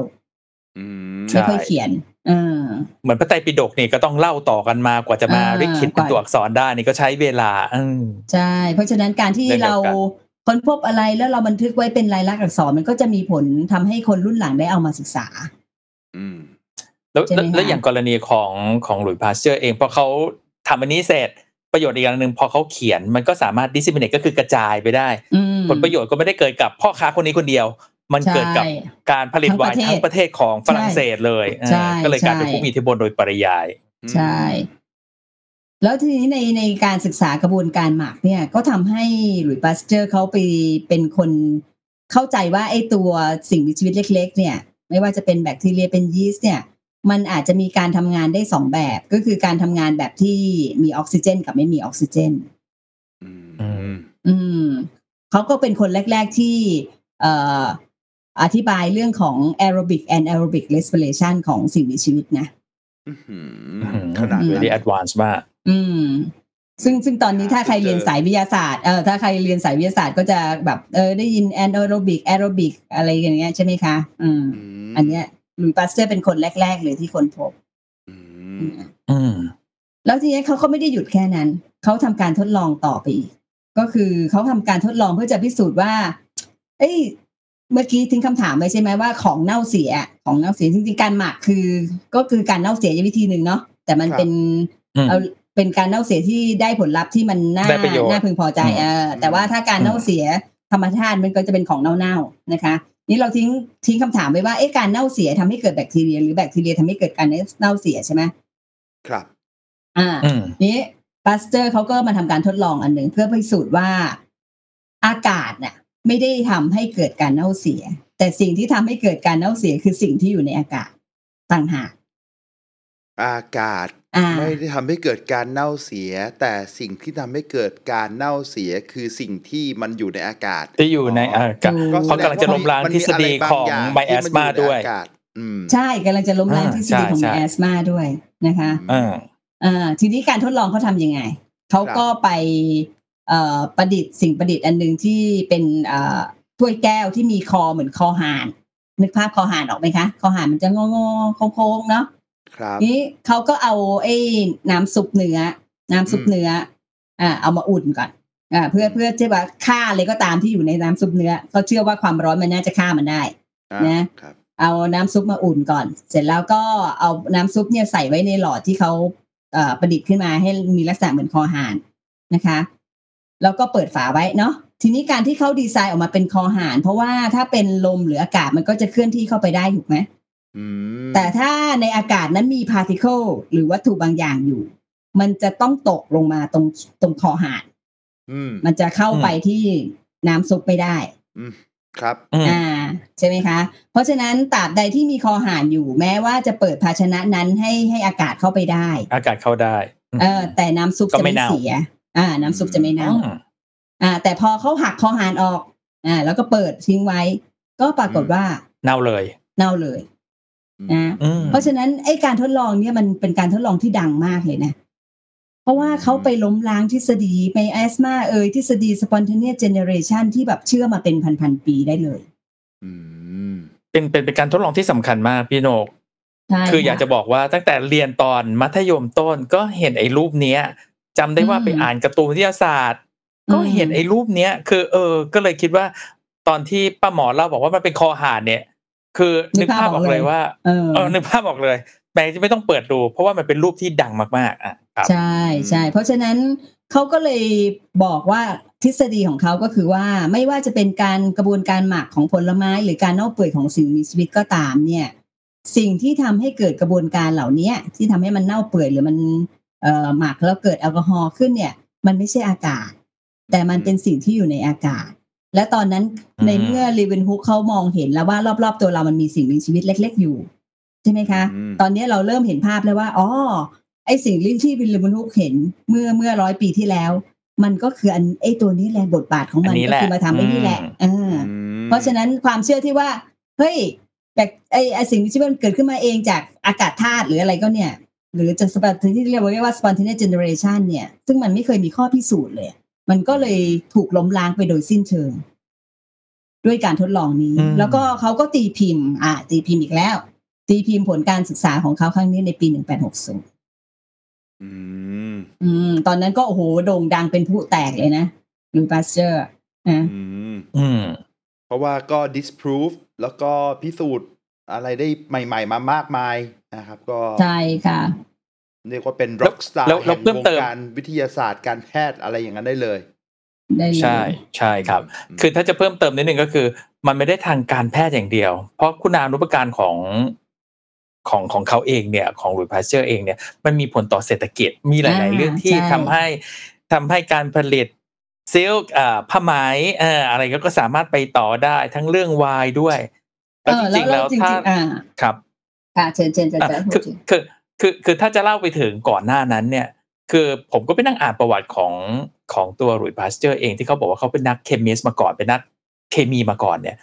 อืม
ใช่
ไม่ค่อยเขียนเออ
เหมือนพระไตรปิฎกนี่ก็ต้องเล่าต่อกันมากว่าจะมา
อ่า
ริคิดเป็น
กว่า
ตัวอักษรได้นี่ก็ใช้เวลาอืม
ใช่ เพราะฉะนั้นการที่
เรื่องเดียวกันเรา
ค้นพบอะไรแล้วเราบันทึกไว้เป็นลายลักษณ์อักษรมันก็จะมีผลทำให้คนรุ่นหลังได้เอามาศึกษา
อืม
แล้ว
ใช่ไหม
แล้วแล้ว
คะ
อย่างกรณีของของหลุยส์ปาสเตอร์เองพอเขา ทำอันนี้เสร็จประโยชน์อีกอย่างหนึ่งพอเขาเขียนมันก็สามารถ disseminate ก็คือกระจายไปได้
อืม
ผลประโยชน์ก็ไม่ได้เกิดกับพ่อค้าคนนี้คนเดียว มันเกิดกับ
ใช่
การผลิตไวน์
ทั้งป
ประระ
เท
เท
ศ
ศของฝรั่งเศสเลย
ใช่
เออก็เลยกลายเป็น
ใช่
ผู้มีอิทธิพลโดยปริยาย
ใช่ แล้วทีนี้ในในการศึกษากระบวนการหมักเนี่ย ก็ทำให้หลุยส์ปาสเตอร์เขาไปเป็นคนเข้าใจว่าไอ้ตัวสิ่งมีชีวิตเล็ก ๆ เนี่ย ไม่ว่าจะเป็นแบคทีเรียเป็นยีสต์เนี่ย มันอาจจะมีการทำงานได้สองแบบ ก็คือการทำงานแบบที่มีออกซิเจน กับไม่มีออกซิเจน
อืม
อืม
อืมเขาก็เป็นคนแรก ๆที่เอ่ออธิบายเรื่องของ aerobic and anaerobic respiration ของสิ่งมีชีวิตนะ
อื้อหือขนาดนั้น
very advance มาก
อืม ซึ่งซึ่งตอนนี้ถ้าใคร
เจอ
เรียนสายวิทยาศาสตร์เออถ้าใครเรียนสายวิทยาศาสตร์ก็จะแบบเออได้ยิน anaerobic aerobic อะไรอย่างเงี้ยใช่ไหมคะ อืม
ม
อันเนี้ย หลุยส์ปาสเตอร์เป็นคนแรก ๆ เลยที่ค้นพบ
อื
อื
ม
ม
อืม
แล้วทีนี้เขาก็ไม่ได้หยุดแค่นั้น เขาทำการทดลองต่อไปอีก ก็คือเขาทำการทดลองเพื่อจะพิสูจน์ว่า เอ้ยเมื่อกี้ทิ้งคำถามไปใช่ไหมว่าของเน่าเสียของเน่าเสียจริงๆการหมักคือ ก็คือการเน่าเสียวิธีหนึ่งเนาะแต่มันเป็น
อืม
เอาเป็นการเน่าเสียที่ได้ผลลัพธ์ที่มันน่า
ได้ประโยชน์
น่าพึงพอใจ
อืม
เออแต่ว่าถ้าการเน่าเสียธรรมชาติมันก็จะเป็นของเน่าๆนะคะ นี่เราทิ้งทิ้งคำถามไปว่าเอ๊ะการเน่าเสียทำให้เกิดแบคทีเรีย หรือแบคทีเรียทำให้เกิดการเน่าเสียใช่ไหม
ครับ
อ่า
อืม
นี้ปาสเตอร์เขาก็มาทำการทดลองอันหนึ่งเพื่อพิสูจน์ว่าอากาศน่ะ ไม่ได้ทำให้เกิดการเน่าเสีย แต่สิ่งที่ทำให้เกิดการเน่าเสียคือสิ่งที่อยู่ในอากาศต่างหากงหาก
อากาศ
อ่า
ไม่ได้ทำให้เกิดการเน่าเสีย แต่สิ่งที่ทำให้เกิดการเน่าเสียคือสิ่งที่มันอยู่ในอากาศ
ที่อยู่ในอ่ากับ
ถูก
เขากำลังจะล้มล้าง
มัน
ทฤษฎีะ
ไรบ
ของ
ย่
ไบแอ
ที่
ส
น
มา
อยู่ใน
ด้วย
อากาศอืม
ใช่กำลังจะล้มล้าง
อ่า
ทฤษฎีของ
ใช่
แอสมาด้วยนะคะ
อ่า
อ่าทีนี้การทดลองเขาทำยังไงเขาก็ไปเอ่อประดิษฐ์สิ่งประดิษฐ์อันหนึ่งที่เป็นเอ่อถ้วยแก้วที่มีคอเหมือนคอห่านนึกภาพคอห่านออกไหมคะ คอห่านมันจะงอๆโค้งๆเนาะ
ครับ
นี้เขาก็เอาไอ้น้ำซุปเนื้อ น้ำซุปเนื้อ อ่า เอามาอุ่นก่อน อ่า เพื่อเพื่อที่ว่าฆ่าอะไรก็ตามที่อยู่ในน้ำซุปเนื้อเขาเชื่อว่าความร้อนมันน่าจะฆ่ามันได้
อ่า
นะ
ครับ
เอาน้ำซุปมาอุ่นก่อน เสร็จแล้วก็เอาน้ำซุปเนี่ยใส่ไว้ในหลอดที่เขาเอ่อประดิษฐ์ขึ้นมาให้มีลักษณะเหมือนคอหานนะคะ แล้วก็เปิดฝาไว้เนาะทีนี้การที่เขาดีไซน์ออกมาเป็นคอหาน เพราะว่าถ้าเป็นลมหรืออากาศมันก็จะเคลื่อนที่เข้าไปได้ถูกไหม
อืม
แต่ถ้าในอากาศนั้นมีพาร์ติเคิลหรือวัตถุบางอย่างอยู่ มันจะต้องตกลงมาตรงตรงคอหาน
อืม
มันจะเข้าไปที่น้ำซุปไม่ได้
อืมครับ
อืม
อ่า ใช่ไหมคะ เพราะฉะนั้นตราบใดที่มีคอหานอยู่ แม้ว่าจะเปิดภาชนะนั้นให้ให้อากาศเข้าไปได้
อากาศเข้าได้
เออ แต่น้ำซุป
ก็
จะ
ไม่
ไม่
เน่า
เสีย อ่า น้ำซุปจะไม่เน่า
อืม
อ่า แต่พอเขาหักคอหานออก อ่า แล้วก็เปิดทิ้งไว้ ก็ปรากฏว่า
เน่าเลย
เน่าเลย นะ
อืม
เพราะฉะนั้นไอ้การทดลองเนี่ยมันเป็นการทดลองที่ดังมากเลยนะราะว่าเขาไปล้มล้างทฤษฎีไปแอสมาเอ่ยทฤษฎี spontaneous generation ที่แบบเชื่อมาเป็นพันๆปีได้เลย
อืม
เป็นเป็นเป็นการทดลองที่สำคัญมากพี่โนก
ใช่
คืออยากจะบอกว่าตั้งแต่เรียนตอนมัธยมต้นก็เห็นไอ้รูปเนี้ยจำได้ว่าไปอ่านการ์ตูนวิทยาศาสตร์ ก็เห็นไอ้รูปเนี้ย คือ เออ ก็เลยคิดว่า ตอนที่ป้าหมอเล่าบอกว่ามันเป็นคอหานเนี่ย คือนึกภาพออกเลยว่า
เออ
เออนึกภาพออกเลยแม้จะไม่ต้องเปิดดู เพราะว่ามันเป็นรูปที่ดังมากๆอะครับ
ใช่ใช่เพราะฉะนั้นเขาก็เลยบอกว่าทฤษฎีของเขาก็คือว่าไม่ว่าจะเป็นการกระบวนการหมักของผลไม้ หรือการเน่าเปื่อยของสิ่งมีชีวิตก็ตามเนี่ย สิ่งที่ทำให้เกิดกระบวนการเหล่านี้ที่ทำให้มันเน่าเปื่อยหรือมันเอ่อหมักแล้วเกิดแอลกอฮอล์ขึ้นเนี่ย มันไม่ใช่อากาศ แต่มันเป็นสิ่งที่อยู่ในอากาศ และตอนนั้น
อืม
ในเมื่อลีเวนฮุกเขามองเห็นแล้วว่ารอบๆ ตัวเรามันมีสิ่งมีชีวิตเล็ก ๆ อยู่ ใช่ไหมคะ
อืม
ตอนนี้เราเริ่มเห็นภาพแล้วว่าอ๋อไอสิ่งที่วิลเลมนุกเห็นเมื่อเมื่อร้อยปีที่แล้ว มันก็คืออันไอตัวนี้แหละบทบาทของมัน
อันนี้
ก็
แหละ
คือมาทำไอ้นี่แหละ
อืม
อ่า
อืม
เพราะฉะนั้นความเชื่อที่ว่าเฮ้ยแบบไอไอสิ่งมีชีวิตมันเกิดขึ้นมาเองจากอากาศธาตุหรืออะไรก็เนี่ย หรือจะ spon ที่เรียกว่า spontaneous generation เนี่ย ซึ่งมันไม่เคยมีข้อพิสูจน์เลย มันก็เลยถูกล้มล้างไปโดยสิ้นเชิง ด้วยการทดลองนี้
อืม
แล้วก็เขาก็ตีพิมพ์ อ่า ตีพิมพ์อีกแล้ว ตีพิมพ์ผลการศึกษาของเขาครั้งนี้ในปี1860
อืม
อืม ตอนนั้นก็โอ้โหโด่งดังเป็นพลุแตกเลยนะหลุยส์ปาสเตอร์นะ
อืม
อืม
เพราะว่าก็ disprove แล้วก็พิสูจน์อะไรได้ใหม่ ๆ มามากมายนะครับ ก็
ใช่ค่ะ
เรียกว่าเป็น rock star
แล้วแล้ว
เพิ่ม
เติม
แห่
งวง
การวิทยาศาสตร์การแพทย์อะไรอย่างนั้นได้เลย
ได้เลย
ใช่ใช่ครับ คือถ้าจะเพิ่มเติมนิดนึงก็คือ มันไม่ได้ทางการแพทย์อย่างเดียว เพราะคุณานุปการของของของเขาเองเนี่ยของหลุยส์ปาสเตอร์เองเนี่ยมันมีผลต่อเศรษฐกิจมีหลายๆ
อ่า
เรื่องที่
ใช่
ทำให้ทำให้การผลิต silk อ่าผ้าไหมเอ่ออะไรก็ก็สามารถไปต่อได้ทั้งเรื่องวายด้วยแล้วจริงๆแล้ว
จริ
ถ้า
งๆอ่า
ครับ
ค่ะเชิญเชิญเชิญ
อะ
จะพู
คื
ด
อ
ถึง
คือคือคือถ้าจะเล่าไปถึงก่อนหน้านั้นเนี่ย คือผมก็ไปนั่งอ่านประวัติของของตัวหลุยส์พาสเจอร์เองที่เขาบอกว่าเขาเป็นนักเคมีสมาก่อนเป็นนักเคมีมาก่อนเนี่ย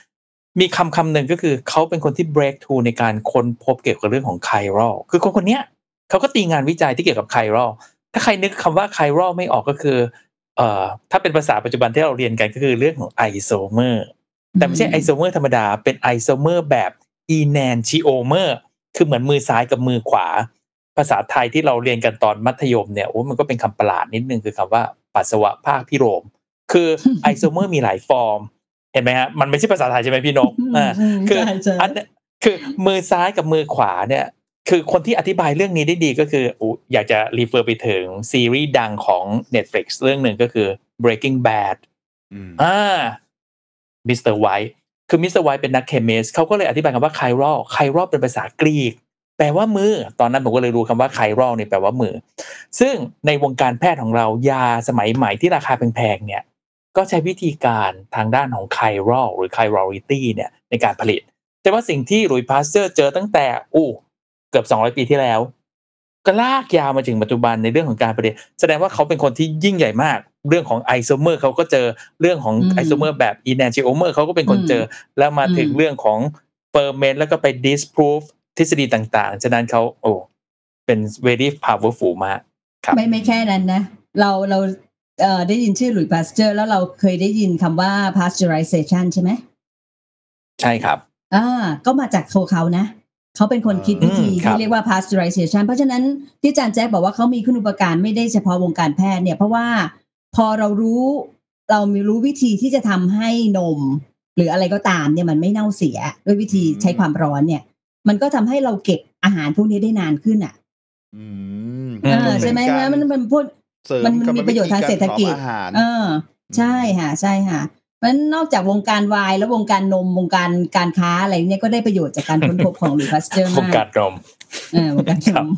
มีคำคำหนึ่งก็คือเขาเป็นคนที่ break through ในการค้นพบเกี่ยวกับเรื่องของไครอลคือคนคนเนี้ยเขาก็ตีงานวิจัยที่เกี่ยวกับไครอลถ้าใครนึกคำว่า chiral ไม่ออกก็คือเอ่อถ้าเป็นภาษาปัจจุบันที่เราเรียนกันก็คือเรื่องของไอโซเมอร์แต่ไม่ใช่ไอโซเมอร์ธรรมดาเป็นไอโซเมอร์แบบ enantiomer คือเหมือนมือซ้ายกับมือขวา ภาษาไทยที่เราเรียนกันตอนมัธยมเนี่ยโอ้มันก็เป็นคำประหลาดนิดนึงคือคำว่าปัสสาวะภาคพิโรม คือไอโซเมอร์มีหลายฟอร์ม เห็นไหมฮะมันไม่ใช่ภาษาไทยใช่ไหมพี่นกอ่าคือ
ใช่ใช่
อันเนี้ยคือมือซ้ายกับมือขวาเนี่ยคือคนที่อธิบายเรื่องนี้ได้ดีก็คืออุอยากจะ refer ไปถึงซีรีส์ดังของ Netflix เรื่องหนึ่งก็คือ Breaking Bad
อืม
อ่า Mr. White คือ Mr. White เป็นนักเคมีสเขาก็เลยอธิบายคำว่า chiral chiral เป็นภาษากรีก แปลว่ามือ ตอนนั้นผมก็เลยรู้คำว่า chiral เนี่ยแปลว่ามือ ซึ่งในวงการแพทย์ของเรายาสมัยใหม่ที่ราคาแพงๆเนี่ยก็ใช้วิธีการทางด้านของ chiral หรือ chirality เนี่ยในการผลิต แต่ว่าสิ่งที่หลุยส์พาสเตอร์เจอตั้งแต่อู้เกือบ 200 ปีที่แล้ว ก็ลากยาวมาถึงปัจจุบันในเรื่องของการผลิต แสดงว่าเขาเป็นคนที่ยิ่งใหญ่มาก เรื่องของไอโซเมอร์เขาก็เจอเรื่องของ
อืม
ไอโซเมอร์แบบ enantiomer เขาก็เป็นคนเจอ แล้วมาถึง
อืม
เรื่องของ ferment แล้วก็ไป disprove ทฤษฎีต่างๆ ฉะนั้นเขาโอ้เป็น very powerful มากครับ
ไม่ไม่แค่นั้นนะ เราเราเอ่อได้ยินชื่อหลุยส์พาสเจอร์ แล้วเราเคยได้ยินคำว่า pasteurization ใช่ไหม
ใช่ครับ
อ่าก็มาจากตัวเขานะ เขาเป็นคนคิดวิธี
อืมครับ
ที่เรียกว่า pasteurization เพราะฉะนั้นที่อาจารย์แจ็คบอกว่าเขามีคุณอุปการไม่ได้เฉพาะวงการแพทย์เนี่ย เพราะว่าพอเรารู้เรามีรู้วิธีที่จะทำให้นม หรืออะไรก็ตามเนี่ยมันไม่เน่าเสียด้วยวิธีใช้ความร้อนเนี่ย มันก็ทำให้เราเก็บอาหารพวกนี้ได้นานขึ้นอะ
อืม
อื
อ่า
ก็
ใช่ไหม
เป็
นะมันเป็นพวก
เสริม
มัน
กรร
มีประโยชน์ทางเศรษฐกิจ
วิธีาเผาอาหาร
เออ ใช่ค่ะ ใช่ค่ะเพราะฉะนั้นนอกจากวงการวายแล้ววงการนมวงการการค้าอะไรเนี่ยก็ได้ประโยชน์จากการค้นพบของหลุยส์พาสเจอร์
วง
มาก
การนม
เออวงการน
ครับ
ม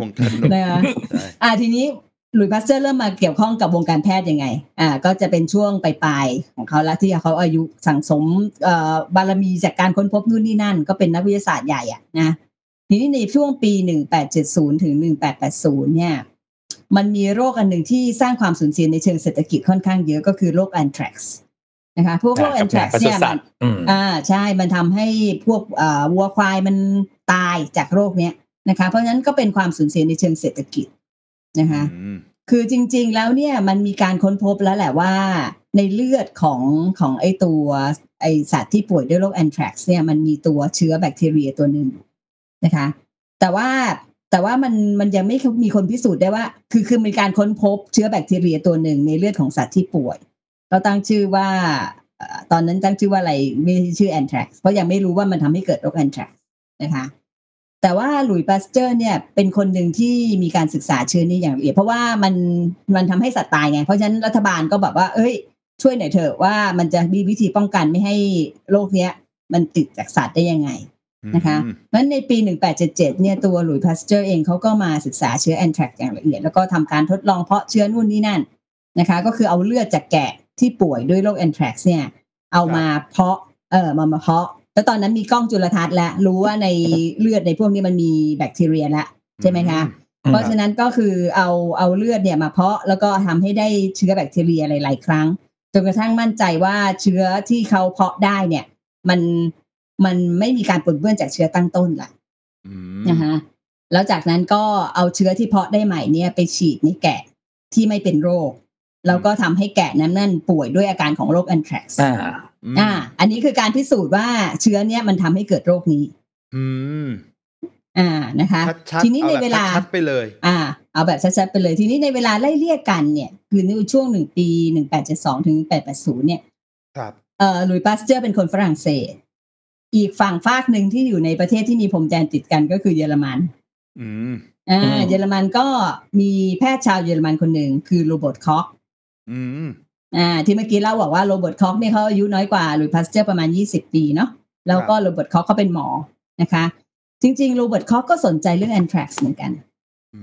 วงการนม
นะคะ
ใช่
อ่าทีนี้ห ลุยส์พาสเจอร์เริ่มมาเกี่ยวข้องกับวงการแพทย์ยังไง อ่า ก็จะเป็นช่วงปลายๆของเขาแล้วที่เขาอายุสั่งสมเอ่อบารมีจากการค้นพบนู่นนี่นั่น ก็เป็นนักวิทยาศาสตร์ใหญ่อะนะทีนี้ในช่วงปี 1870 ถึง 1880 เนี่ย มันมีโรคอันหนึ่งที่สร้างความสูญเสียในเชิงเศรษฐกิจค่อนข้างเยอะก็คือโรคแอนทรักซ์นะคะพวกโรคแอนทรัก
ป
ซ์
ศุ
เนี่ย
สั
มั
ต
น
ว์อืม
อ่าใช่มันทำให้พวกอ่าวัวควายมันตายจากโรคเนี้ยนะคะ เพราะฉะนั้นก็เป็นความสูญเสียในเชิงเศรษฐกิจ นะคะ
อืม
คือจริง ๆ แล้วเนี่ยมันมีการค้นพบแล้วแหละว่า ในเลือดของของไอตัวไอสัตว์ที่ป่วยด้วยโรคแอนทรักซ์เนี่ยมันมีตัวเชื้อแบคทีเรียตัวหนึ่งนะคะ แต่ว่าแต่ว่ามันมันยังไม่มีคนพิสูจน์ได้ว่า คือคือมีการค้นพบเชื้อแบคทีเรียตัวหนึ่งในเลือดของสัตว์ที่ป่วย เราตั้งชื่อว่าเอ่อตอนนั้นตั้งชื่อว่าอะไรไม่ใช่ชื่อแอนทรักซ์เพราะยังไม่รู้ว่ามันทำให้เกิดโรคแอนทรักซ์นะคะ แต่ว่าหลุยส์ปาสเตอร์เนี่ยเป็นคนหนึ่งที่มีการศึกษาเชื้อนี้อย่างละเอียดเพราะว่ามันมันทำให้สัตว์ตายไง เพราะฉะนั้นรัฐบาลก็แบบว่า เอ้ย ช่วยหน่อยเถอะว่ามันจะมีวิธีป้องกันไม่ให้โรคเนี้ย มันติดจากสัตว์ได้ยังไงนะคะ
อืม
เพราะฉะนั้นในปี 1877 เนี่ยตัวหลุยส์พาสเจอร์เองเขาก็มาศึกษาเชื้อแอนทรักอย่างละเอียด แล้วก็ทำการทดลองเพาะเชื้อนู่นนี่นั่นนะคะ ก็คือเอาเลือดจากแกะที่ป่วยด้วยโรคแอนทรักเนี่ยเอามาเพาะเออมามาเพาะ แล้วตอนนั้นมีกล้องจุลทรรศน์แล้วรู้ว่าในเลือดในพวกนี้มันมีแบคทีเรียแล้วใช่ไหมคะ เพราะฉะนั้นก็คือเอาเอาเลือดเนี่ยมาเพาะแล้วก็ทำให้ได้เชื้อแบคทีเรียหลาย ๆ ครั้งจนกระทั่งมั่นใจว่าเชื้อที่เขาเพาะได้เนี่ย มันมันไม่มีการปนเปื้อนจากเชื้อตั้งต้นละ
อืม
นะคะแล้วจากนั้นก็เอาเชื้อที่เพาะได้ใหม่เนี่ยไปฉีดในแกะที่ไม่เป็นโรค แล้วก็ทำให้แกะนั้นนั่นป่วยด้วยอาการของโรคแอนทรักซ์
อ่า
ม
อ่า อันนี้คือการพิสูจน์ว่าเชื้อเนี่ยมันทำให้เกิดโรคนี้
อืม
อ่านะคะ
ชัดๆ
ทีนี้
อ
ใน
แบบ
เวลา
ชัดๆไปเลย
อ่า เอาแบบชัดๆไปเลย ทีนี้ในเวลาไล่เลี่ยกันเนี่ย คือในช่วงหนึ่งปีหนึ่งแปดเจ็ดสองถึงแปดแปดศูนย์เนี่ย
ครับ
เอ่อหลุยส์ปาสเจอร์เป็นคนฝรั่งเศส อีกฝั่งฝากหนึ่งที่อยู่ในประเทศที่มีพรมแดนติดกันก็คือเยอรมัน
อืม
อ่า
อืม
เยอรมันก็มีแพทย์ชาวเยอรมันคนหนึ่งคือโรเบิร์ตคอก
อืม
อ่าที่เมื่อกี้เล่าบอกว่าโรเบิร์ตคอกเนี่ยเขาอายุน้อยกว่าหลุยส์ปาสเจอร์ประมาณยี่สิบปีเนาะแล้วก็โรเบิร์ตคอกเขาเป็นหมอนะคะ จริงๆโรเบิร์ตคอกก็สนใจเรื่องแอนทรักซ์เหมือนกัน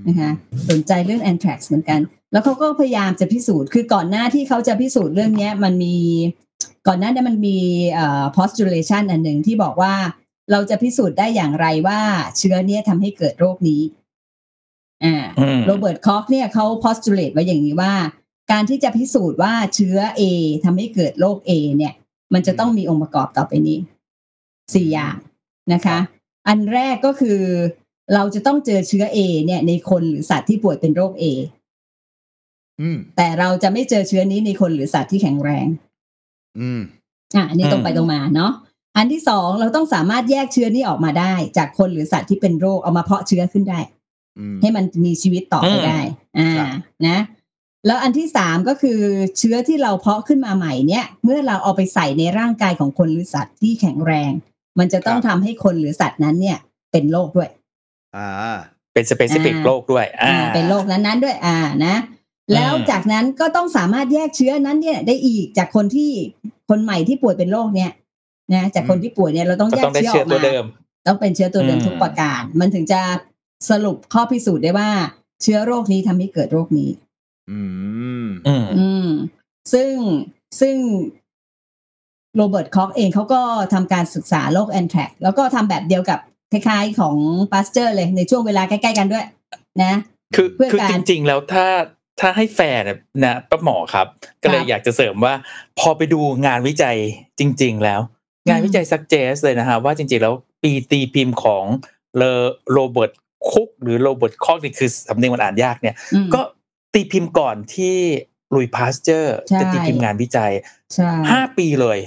นะคะสนใจเรื่องแอนทรักซ์เหมือนกัน แล้วเขาก็พยายามจะพิสูจน์คือก่อนหน้าที่เขาจะพิสูจน์เรื่องเนี้ยมันมีก่อนหน้านี้มันมีเอ่อ postulation อันหนึ่งที่บอกว่าเราจะพิสูจน์ได้อย่างไรว่าเชื้อเนี้ยทำให้เกิดโรคนี้อ่า
อืม
โรเบิร์ตคอกเนี่ยเขา postulate ไว้อย่างนี้ว่า การที่จะพิสูจน์ว่าเชื้อ A ทำให้เกิดโรค A เนี่ย มันจะต้องมีองค์ประกอบต่อไปนี้สี่อย่างนะคะ อันแรกก็คือเราจะต้องเจอเชื้อ A เนี่ยในคนหรือสัตว์ที่ป่วยเป็นโรค A
อืม
แต่เราจะไม่เจอเชื้อนี้ในคนหรือสัตว์ที่แข็งแรง
อืม
อะอันนี้ตรงไป
อืม
ตรงมาเนาะ อันที่สองเราต้องสามารถแยกเชื้อนี้ออกมาได้ จากคนหรือสัตว์ที่เป็นโรคเอามาเพาะเชื้อขึ้นได้
อืม
ให้มันมีชีวิตต่อไปได้ อ่า
ครับ
นะ แล้วอันที่สามก็คือเชื้อที่เราเพาะขึ้นมาใหม่เนี่ย เมื่อเราเอาไปใส่ในร่างกายของคนหรือสัตว์ที่แข็งแรง มันจะต้องทำให้คนหรือสัตว์นั้นเนี่ย เป็นโรคด้วย
อ่า
เป็นสเปซิฟิก
อ่า
โรคด้วยอ่า
อ่า เป็นโรคนั้นๆด้วย อ่านะแล้วจากนั้นก็ต้องสามารถแยกเชื้อนั้นเนี่ยได้อีกจากคนที่คนใหม่ที่ป่วยเป็นโรคเนี่ยนะจากคนที่ป่วยเนี่ยเราต้อง
ก็
แย
ต้
ก
องได้
เชื้ออ
เชื้อ
อก
ตัว
มา
เดิม
ต้องเป็นเชื้อตัวเดิม
อืม
ทุกประการ มันถึงจะสรุปข้อพิสูจน์ได้ว่าเชื้อโรคนี้ทำให้เกิดโรคนี้
อืม
อืม
อืม ซึ่งซึ่งโรเบิร์ตคอกเองเขาก็ทำการศึกษาโรคแอนแทรกซ์แล้วก็ทำแบบเดียวกับคล้ายๆของปาสเจอร์เลยในช่วงเวลาใกล้ๆกันด้วย นะ
คือ
เพื่อ
คือ
การ
จริง ๆ แล้วถ้าถ้าให้แฟร์นะนะป้าหมอครับ ก็เลย
ครับ
อยากจะเสริมว่า พอไปดูงานวิจัยจริง ๆ แล้ว งานวิจัย suggest เลยนะฮะว่าจริง ๆ แล้วปีตีพิมพ์ของเลโรเบิร์ตคุกหรือโรเบิร์ตคอกนี่คือสำเนียงมันอ่านยากเนี่ย
อืม
ก็ ตีพิมพ์ก่อนที่หลุยส์พาสเจอร์
ใช่
จะตีพิมพ์งานวิจัย
ใช่
ห้าปีเลย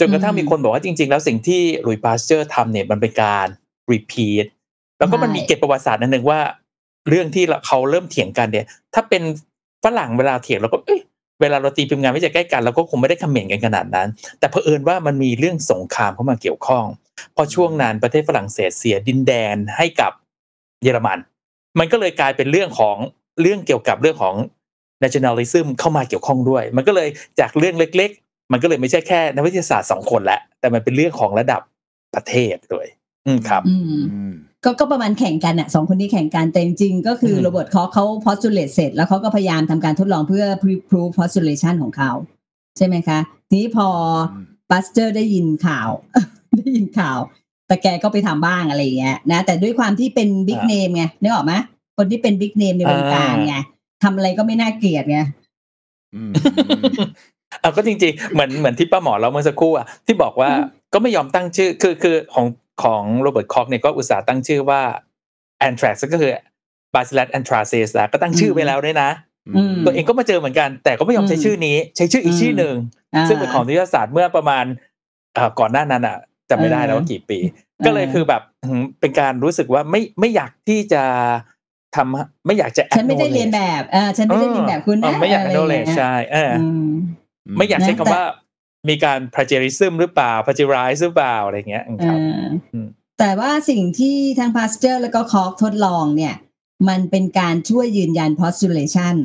จนกระทั่ง
อืม
มีคนบอกว่าจริง ๆ แล้วสิ่งที่หลุยส์พาสเจอร์ทำเนี่ยมันเป็นการ repeat แล้วก็มัน
ใช่
มีเกร็ดประวัติศาสตร์นันหนึ่งว่า เรื่องที่เขาเริ่มเถียงกันเนี่ย ถ้าเป็นฝรั่งเวลาเถียงเราก็เอ้ยเวลาเราตีพิมพ์งานวิจัยใกล้กันเราก็คงไม่ได้คอมเมนต์กันขนาดนั้น แต่เผอิญว่ามันมีเรื่องสงครามเข้ามาเกี่ยวข้อง พอช่วงนั้นประเทศฝรั่งเศสเสียดินแดนให้กับเยอรมัน มันก็เลยกลายเป็นเรื่องของ เรื่องเกี่ยวกับเรื่องของ nationalism เข้ามาเกี่ยวข้องด้วย มันก็เลยจากเรื่องเล็ก ๆ มันก็เลยไม่ใช่แค่นักวิทยาศาสตร์สองคนแล้วแต่มันเป็นเรื่องของระดับประเทศด้วย อืมครับ
อืม
อืม
ก็ก็ประมาณแข่งกันอะสองคนนี้แข่งกันแต่จริงๆก็คือ
ม
โรเบิร์ตคอเขา postulate เสร็จ แล้วเขาก็พยายามทำการทดลองเพื่อ prove postulation ของเขา ใช่ไหมคะ ทีนี้พอ
อืม
ปาสเตอร์ได้ยินข่าว ได้ยินข่าว แต่แกก็ไปทำบ้างอะไรอย่างเงี้ยนะ แต่ด้วยความที่เป็น big
อ่า
name ไงนึกออกไหม คนที่เป็น big name ในวงการไงทำอะไรก็ไม่น่าเกลียดไง
อืม
เอาก็จริงๆ เหมือนเหมือนที่ป้าหมอเราเมื่อสักครู่อะที่บอกว่า
อืม
ก็ไม่ยอมตั้งชื่อ คือคือของของโรเบิร์ตคอกเนี่ยก็อุตส่าห์ตั้งชื่อว่า anthrax ก็คือ bacillus anthracis แล้วก็ตั้งชื่อไปแล้วด้วยนะ
อืม
ตัวเองก็มาเจอเหมือนกัน แต่ก็ไม่ยอมใช้
อืม
ชื่อนี้ ใช้ชื่ออีก
อืม
ชื่อหนึ่ง
อ่า
ซึ่งเป็นของนิตยสารเมื่อประมาณเอ่อก่อนหน้านั้นอะจำไม่ได้แล้วว่ากี่ปี ก็เลยคือแบบอืมเป็นการรู้สึกว่าไม่ไม่อยากที่จะ ทำไม่อยากจะ
ฉันไม่ได้เรียนแบบอ่าฉันไม่ได้เรียนแบบคุณ
เอ
นะ
อไม่อยากะ
ร
knowledge
เงี้ย
ใช่เอออ
อืม
ไม่อยากใช้
นะ
คำ
แต่
ว่า มีการ plagiarism หรือเปล่า plagiarize หรือเปล่าอะไรเงี้ยครับ
อ่า
อืม
แต่ว่าสิ่งที่ทางพาสเจอร์แล้วก็คอกทดลองเนี่ย มันเป็นการช่วยยืนยัน postulation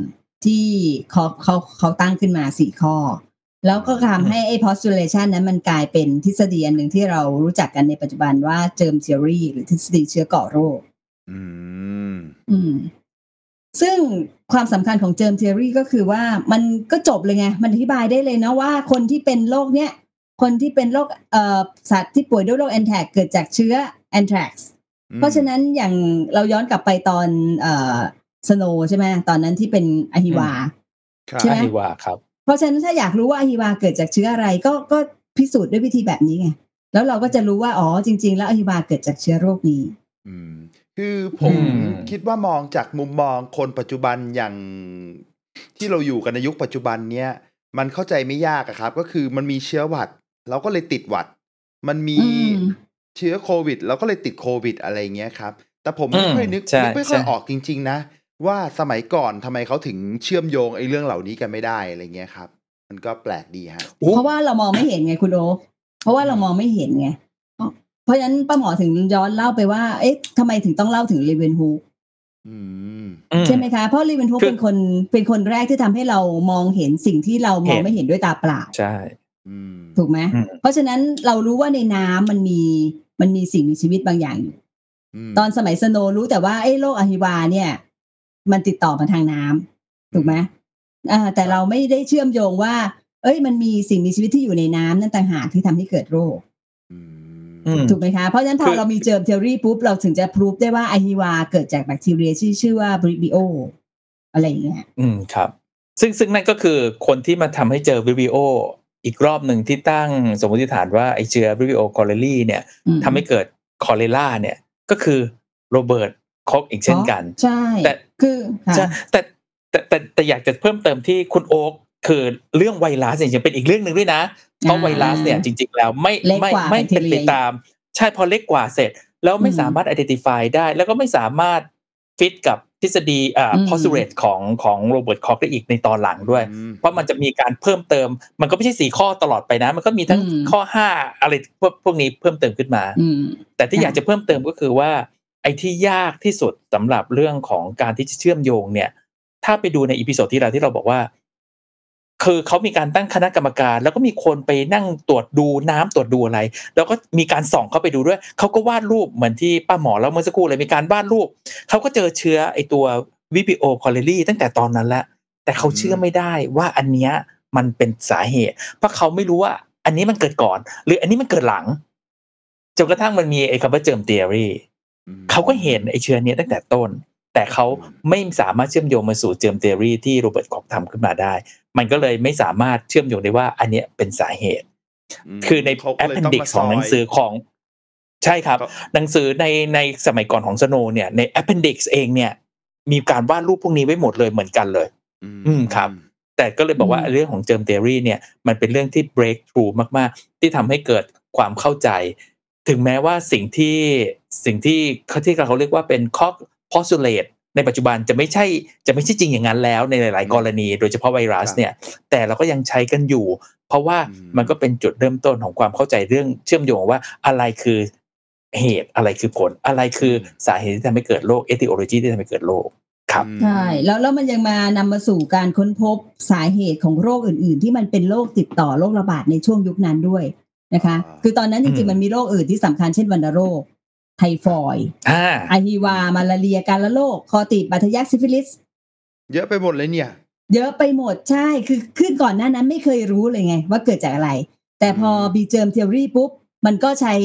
ที่เขาเขาเขาตั้งขึ้นมาสี่ข้อ แล้วก็ทำให้ไอ้ postulation นั้นมันกลายเป็นทฤษฎีอันหนึ่งที่เรารู้จักกันในปัจจุบันว่า germ theory หรือทฤษฎีเชื้อก่อโรค
อืม
อืม ซึ่งความสำคัญของ germ theory ก็คือว่ามันก็จบเลยไง มันอธิบายได้เลยนะว่าคนที่เป็นโรคเนี้ย คนที่เป็นโรคเอ่อสัตว์ที่ป่วยด้วยโรคแอนแทกเกิดจากเชื้อแอนแทรกซ์เพราะฉะนั้นอย่างเราย้อนกลับไปตอนเอ่อสโนใช่ไหมตอนนั้นที่เป็นอะฮิวา
ครับ
ใช่ไหม
ดีกว่าครับ
เพราะฉะนั้นถ้าอยากรู้ว่าอะฮิวาเกิดจากเชื้ออะไรก็ก็พิสูจน์ด้วยวิธีแบบนี้ไงแล้วเราก็จะรู้ว่าอ๋อจริง ๆ แล้วอะฮิวาเกิดจากเชื้อโรคนี้
อืม คือผม
อืม
คิดว่ามองจากมุมมองคนปัจจุบันอย่างที่เราอยู่กันในยุคปัจจุบันเนี้ยมันเข้าใจไม่ยากอะครับ ก็คือมันมีเชื้อหวัด เราก็เลยติดหวัด มันมี
อืม
เชื้อโควิดเราก็เลยติดโควิดอะไรเงี้ยครับ แต่ผมไม่
อืม
ค่อยนึก
ใช่
นึกไม่ค่อย
ใช่
ออกจริง ๆ นะ ว่าสมัยก่อนทำไมเขาถึงเชื่อมโยงไอ้เรื่องเหล่านี้กันไม่ได้อะไรเงี้ยครับ มันก็แปลกดีฮะ
อู้
เพราะว่าเรามองไม่เห็นไงคุณโอคเพราะว่าเรามองไม่เห็นไง เพราะฉะนั้นป้าหมอถึงย้อนเล่าไปว่า เอ๊ะทำไมถึงต้องเล่าถึงเลเวนฮู
อืม
อื
ใช่ไหมคะ เพราะเลเวนฮู
คือ
เป็นคนเป็นคนแรกที่ทำให้เรามองเห็นสิ่งที่เรามอง
เห็น
ไม่เห็นด้วยตาเปล่า
ใช่
อืม
ถูกไหม
อืม
เพราะฉะนั้นเรารู้ว่าในน้ำมันมีมันมีสิ่งมีชีวิตบางอย่างอยู่
ม
ตอนสมัยสโนว์รู้แต่ว่าไอ้โรคอะฮิวาเนี่ย มันติดต่อมาทางน้ำถูกไหมอ่าแต่เราไม่ได้เชื่อมโยงว่า เอ้ย มันมีสิ่งมีชีวิตที่อยู่ในน้ำนั่นต่างหากที่ทำให้เกิดโรค
อืม
อืม
ถูกไหมคะ เพราะฉะนั้นพ
คืออ
เรามี germ theory ปุ๊บ เราถึงจะ prove ได้ว่าอหิวาต์เกิดจากแบคทีเรียที่ชื่อว่า Vibrio อะไรอย่างเงี้ย
อืมครับ ซึ่งซึ่งนั่นก็คือคนที่มาทำให้เจอวิวิโออีกรอบหนึ่งที่ตั้งสมมติฐานว่าไอเชื้อวิวิโอคอเลรีเนี่ย
อืม
ทำให้เกิด cholera เนี่ยก็คือโรเบิร์ตคอกอีกเช่นกัน
ใช่
แต่
คือค่ะ
ใช่แต่แต่แต่แต่อยากจะเพิ่มเติมที่คุณโอ๊คคือเรื่องไวรัสเนี่ยยังเป็นอีกเรื่องหนึ่งด้วยนะ เพราะไวรัสเนี่ยจริง ๆ แล้วไม่
เล็ก
ไม่
กว่า
ไม่เป็น
แบคที
ไป
เรีย
ตาม ใช่พอเล็กกว่าเสร็จ แล้วไม่
อืม
สามารถ identify ได้ แล้วก็ไม่สามารถฟิตกับทฤษฎีอ่า
อืม
postulate ของของโรเบิร์ตคอกได้อีกในตอนหลังด้วย
อืม
เพราะมันจะมีการเพิ่มเติม มันก็ไม่ใช่สี่ข้อตลอดไปนะ มันก็มีทั้ง
อืม
ข้อห้าอะไรพวกพวกนี้เพิ่มเติมขึ้นมา
อืม
แต่ที่
ค่ะ
อยากจะเพิ่มเติมก็คือว่า ไอ้ที่ยากที่สุดสำหรับเรื่องของการที่จะเชื่อมโยงเนี่ย ถ้าไปดูใน episode ที่เราที่เราบอกว่า คือเขามีการตั้งคณะกรรมการ แล้วก็มีคนไปนั่งตรวจดูน้ำตรวจดูอะไร แล้วก็มีการส่องเข้าไปดูด้วยเขาก็วาดรูปเหมือนที่ป้าหมอแล้วเมื่อสักครู่เลยมีการวาดรูปเขาก็เจอเชื้อไอตัว Vibrio cholerae ตั้งแต่ตอนนั้นแล้วแต่เขาเชื่อไม่ได้ว่าอันเนี้ยมันเป็นสาเหตุ เพราะเขาไม่รู้ว่า อันนี้มันเกิดก่อน หรืออันนี้มันเกิดหลังจนกระทั่งมันมีไอ้คำว่า germ theory อื
ม
เขาก็เห็นไอ้เชื้อเนี้ยตั้งแต่ต้น แต่เขาไม่สามารถเชื่อมโยงมาสู่ germ theory ที่โรเบิร์ตคอกทำขึ้นมาได้ มันก็เลยไม่สามารถเชื่อมโยงได้ว่าอันเนี้ยเป็นสาเหตุ
ม
คือใน
เขาก็เลยต้อง
appendix
มา
ของหนังสือ
ซย
ของใช่ครับ
ก็
หนังสือในในสมัยก่อนของสโนว์เนี่ยใน appendix เองเนี่ย มีการวาดรูปพวกนี้ไว้หมดเลยเหมือนกันเลย อืมครับแต่ก็เลยบอกว่า
อืม
เรื่องของ germ theory เนี่ยมันเป็นเรื่องที่ break through มาก ๆ ที่ทำให้เกิดความเข้าใจ ถึงแม้ว่าสิ่งที่สิ่งที่เขาที่เขาเรียกว่าเป็น postulate ในปัจจุบันจะไม่ใช่จะไม่ใช่จริงอย่างนั้นแล้วในหลาย ๆ กรณี โดยเฉพาะไวรัสเนี่ยแต่เราก็ยังใช้กันอยู่ เพราะว่า
อืม
มันก็เป็นจุดเริ่มต้นของความเข้าใจเรื่องเชื่อมโยงว่าอะไรคือเหตุอะไรคือผลอะไรคือสาเหตุที่ทำให้เกิดโรค etiology ที่ทำให้เกิดโรคครับ
อืม
ใช่แล้วแล้วมันยังมานำมาสู่การค้นพบสาเหตุของโรคอื่น ๆ ที่มันเป็นโรคติดต่อโรคระบาดในช่วงยุคนั้นด้วยนะคะ
อ่า
คือตอนนั้นจริง
ม
มันมีโรคอื่นที่สำคัญเช่นวัณโรค ไทฟอยด์
อ่า
อหิวาต์ มาลาเรีย การละโรค คอตีบ บาดทะยักซิฟิลิส
เยอะไปหมดเลยเนี่ย
เยอะไปหมดใช่ คือขึ้นก่อนหน้านั้นไม่เคยรู้เลยไง ว่าเกิดจากอะไร แต่พอ
อืม
มี germ theory ปุ๊บ มันก็ใช้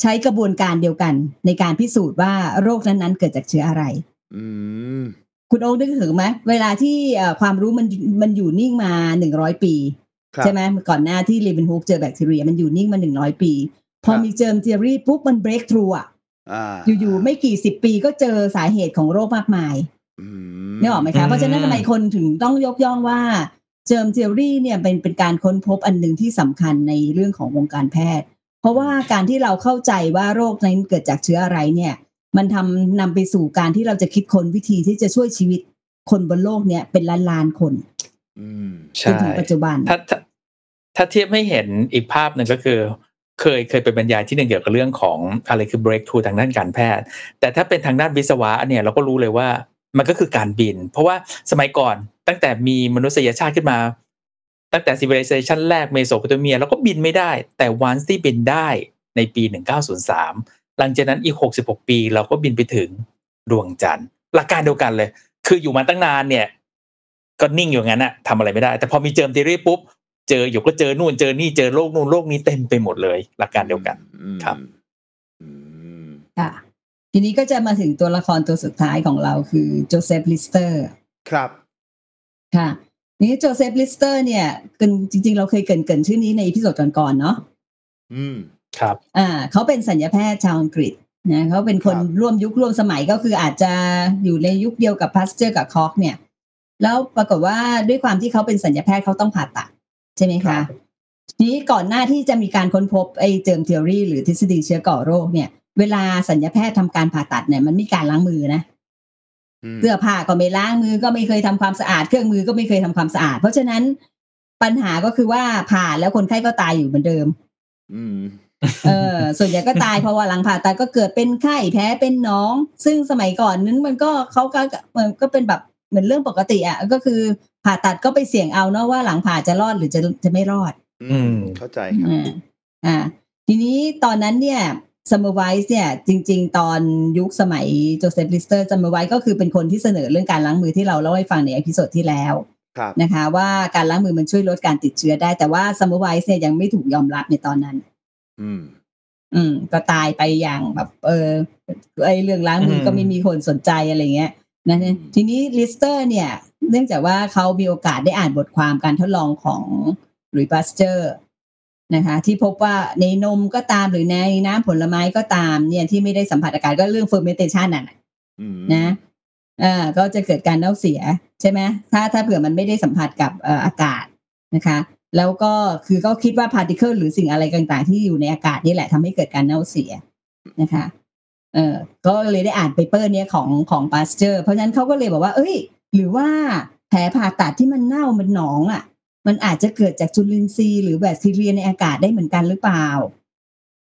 ใช้กระบวนการเดียวกัน ในการพิสูจน์ว่าโรคนั้นๆ เกิดจากเชื้ออะไร
อืม
คุณโอ๊คนึกถึงไหมเวลาที่เอ่อความรู้มันมันอยู่นิ่งมาหนึ่งร้อยปี
ครับ
ใช่ไหมก่อนหน้าที่เลเวนฮูกเจอแบคทีเรีย มันอยู่นิ่งมาหนึ่งร้อยปี พอ
ครับ
มี germ theory ปุ๊บมัน break through อะ
อ่า
อยู่ๆไม่กี่สิบปีก็เจอสาเหตุของโรคมากมาย
อื
นี่ออกไหม
อื
คะ
ม
เพราะฉะนั้นทำไมคนถึงต้องยกย่องว่า germ theory เนี่ยเป็นเป็นการค้นพบอันหนึ่งที่สำคัญในเรื่องของวงการแพทย์ เพราะว่าการที่เราเข้าใจว่าโรคนั้นเกิดจากเชื้ออะไรเนี่ย มันทำนำไปสู่การที่เราจะคิดค้นวิธีที่จะช่วยชีวิตคนบนโลกเนี่ยเป็นล้านล้านๆคน
อืม
จ
ใช่
นถึงปัจจุบัน
ถ้าถ้าถ้าเทียบไม่เห็นอีกภาพหนึ่งก็คือ เคยเคยไปบรรยายที่หนึ่งเกี่ยวกับเรื่องของอะไรคือ breakthrough ทางด้านการแพทย์ แต่ถ้าเป็นทางด้านวิศวะเนี่ยเราก็รู้เลยว่ามันก็คือการบิน เพราะว่าสมัยก่อนตั้งแต่มีมนุษยชาติขึ้นมา ตั้งแต่ civilization แรกเมโสโปเตเมียเราก็บินไม่ได้ แต่วันที่บินได้ในปี 1903 หลังจากนั้นอีก 66 ปี เราก็บินไปถึงดวงจันทร์ หลักการเดียวกันเลย คืออยู่มาตั้งนานเนี่ยก็นิ่งอยู่งั้นอะทำอะไรไม่ได้ แต่พอมี germ theory ปุ๊บ เจออยู่ก็เจอนู่นเจอนี่เจอโรคนู่นโรคนี้เต็มไปหมดเลย หลักการเดียวกัน
อืม
ครับ
อืม
ค่ะทีนี้ก็จะมาถึงตัวละครตัวสุดท้ายของเราคือโจเซฟลิสเตอร์
ครับ
ค่ะนี่โจเซฟลิสเตอร์เนี่ยคือจริง ๆ เราเคยเกริ่นเกริ่นชื่อนี้ใน episode ก่อนๆเนาะ
อืม
ครับ
อ่า เขาเป็นศัลยแพทย์ชาวอังกฤษนะเขาเป็นคน
ครับ
ร่วมยุคร่วมสมัยก็คืออาจจะอยู่ในยุคเดียวกับพาสเจอร์กับคอกเนี่ย แล้วปรากฏว่าด้วยความที่เขาเป็นศัลยแพทย์เขาต้องผ่าตัด ใช่ไหม
ครั
คะ
บ
ทีนี้ก่อนหน้าที่จะมีการค้นพบไอ้ germ theory หรือทฤษฎีเชื้อก่อโรคเนี่ย เวลาศัลยแพทย์ทำการผ่าตัดเนี่ยมันไม่มีการล้างมือนะ อื
ม
เสื้อผ้าก็ไม่ล้างมือก็ไม่เคยทำความสะอาด เครื่องมือก็ไม่เคยทำความสะอาด เพราะฉะนั้นปัญหาก็คือว่าผ่าแล้วคนไข้ก็ตายอยู่เหมือนเดิม
อืม
เออส่วนใหญ่ก็ตายเพราะว่าหลังผ่าตัดก็เกิดเป็นไข้แผลเป็นหนอง ซึ่งสมัยก่อนนั้นมันก็เขาก็มันก็เป็นแบบ เหมือนเรื่องปกติอะก็คือผ่าตัดก็ไปเสี่ยงเอาเนาะว่าหลังผ่าจะรอดหรือจะจะไม่รอด
อืม
ม
เข้าใจครับ
อ่าอ่าทีนี้ตอนนั้นเนี่ยซัมเมอร์ไวส์เนี่ยจริง ๆ ตอนยุคสมัยโจเซฟลิสเตอร์ซัมเมอร์ไวส์ก็คือเป็นคนที่เสนอเรื่องการล้างมือที่เราเล่าให้ฟังใน episode ที่แล้ว
ครับ
นะคะว่าการล้างมือมันช่วยลดการติดเชื้อได้ แต่ว่าซัมเมอร์ไวส์เนี่ยยังไม่ถูกยอมรับในตอนนั้น
อืม
อืม ก็ตายไปอย่างแบบ เออไอ้เรื่องล้างมือ
อืม
ก็ไม่มีคนสนใจอะไรเงี้ย นะ
อืม
ทีนี้ลิสเตอร์เนี่ย เนื่องจากว่าเขามีโอกาสได้อ่านบทความการทดลองของหลุยส์ปาสเจอร์นะคะที่พบว่าในนมก็ตามหรือในน้ำผลไม้ก็ตามเนี่ยที่ไม่ได้สัมผัสอากาศก็เรื่อง fermentation น่ะ
อืม
นะอ่าก็จะเกิดการเน่าเสียใช่ไหมถ้าถ้าเผื่อมันไม่ได้สัมผัสกับเอ่ออากาศนะคะ แล้วก็คือก็คิดว่า particle หรือสิ่งอะไรต่างๆ ที่อยู่ในอากาศนี่แหละทำให้เกิดการเน่าเสียนะคะ เออก็เลยได้อ่าน paper เนี้ยของของปาสเจอร์ เพราะฉะนั้นเขาก็เลยบอกว่า เอ้ย หรือว่าแผลผ่าตัดที่มันเน่ามันหนองอะ มันอาจจะเกิดจากจุลินทรีย์หรือแบคทีเรียในอากาศได้เหมือนกันหรือเปล่า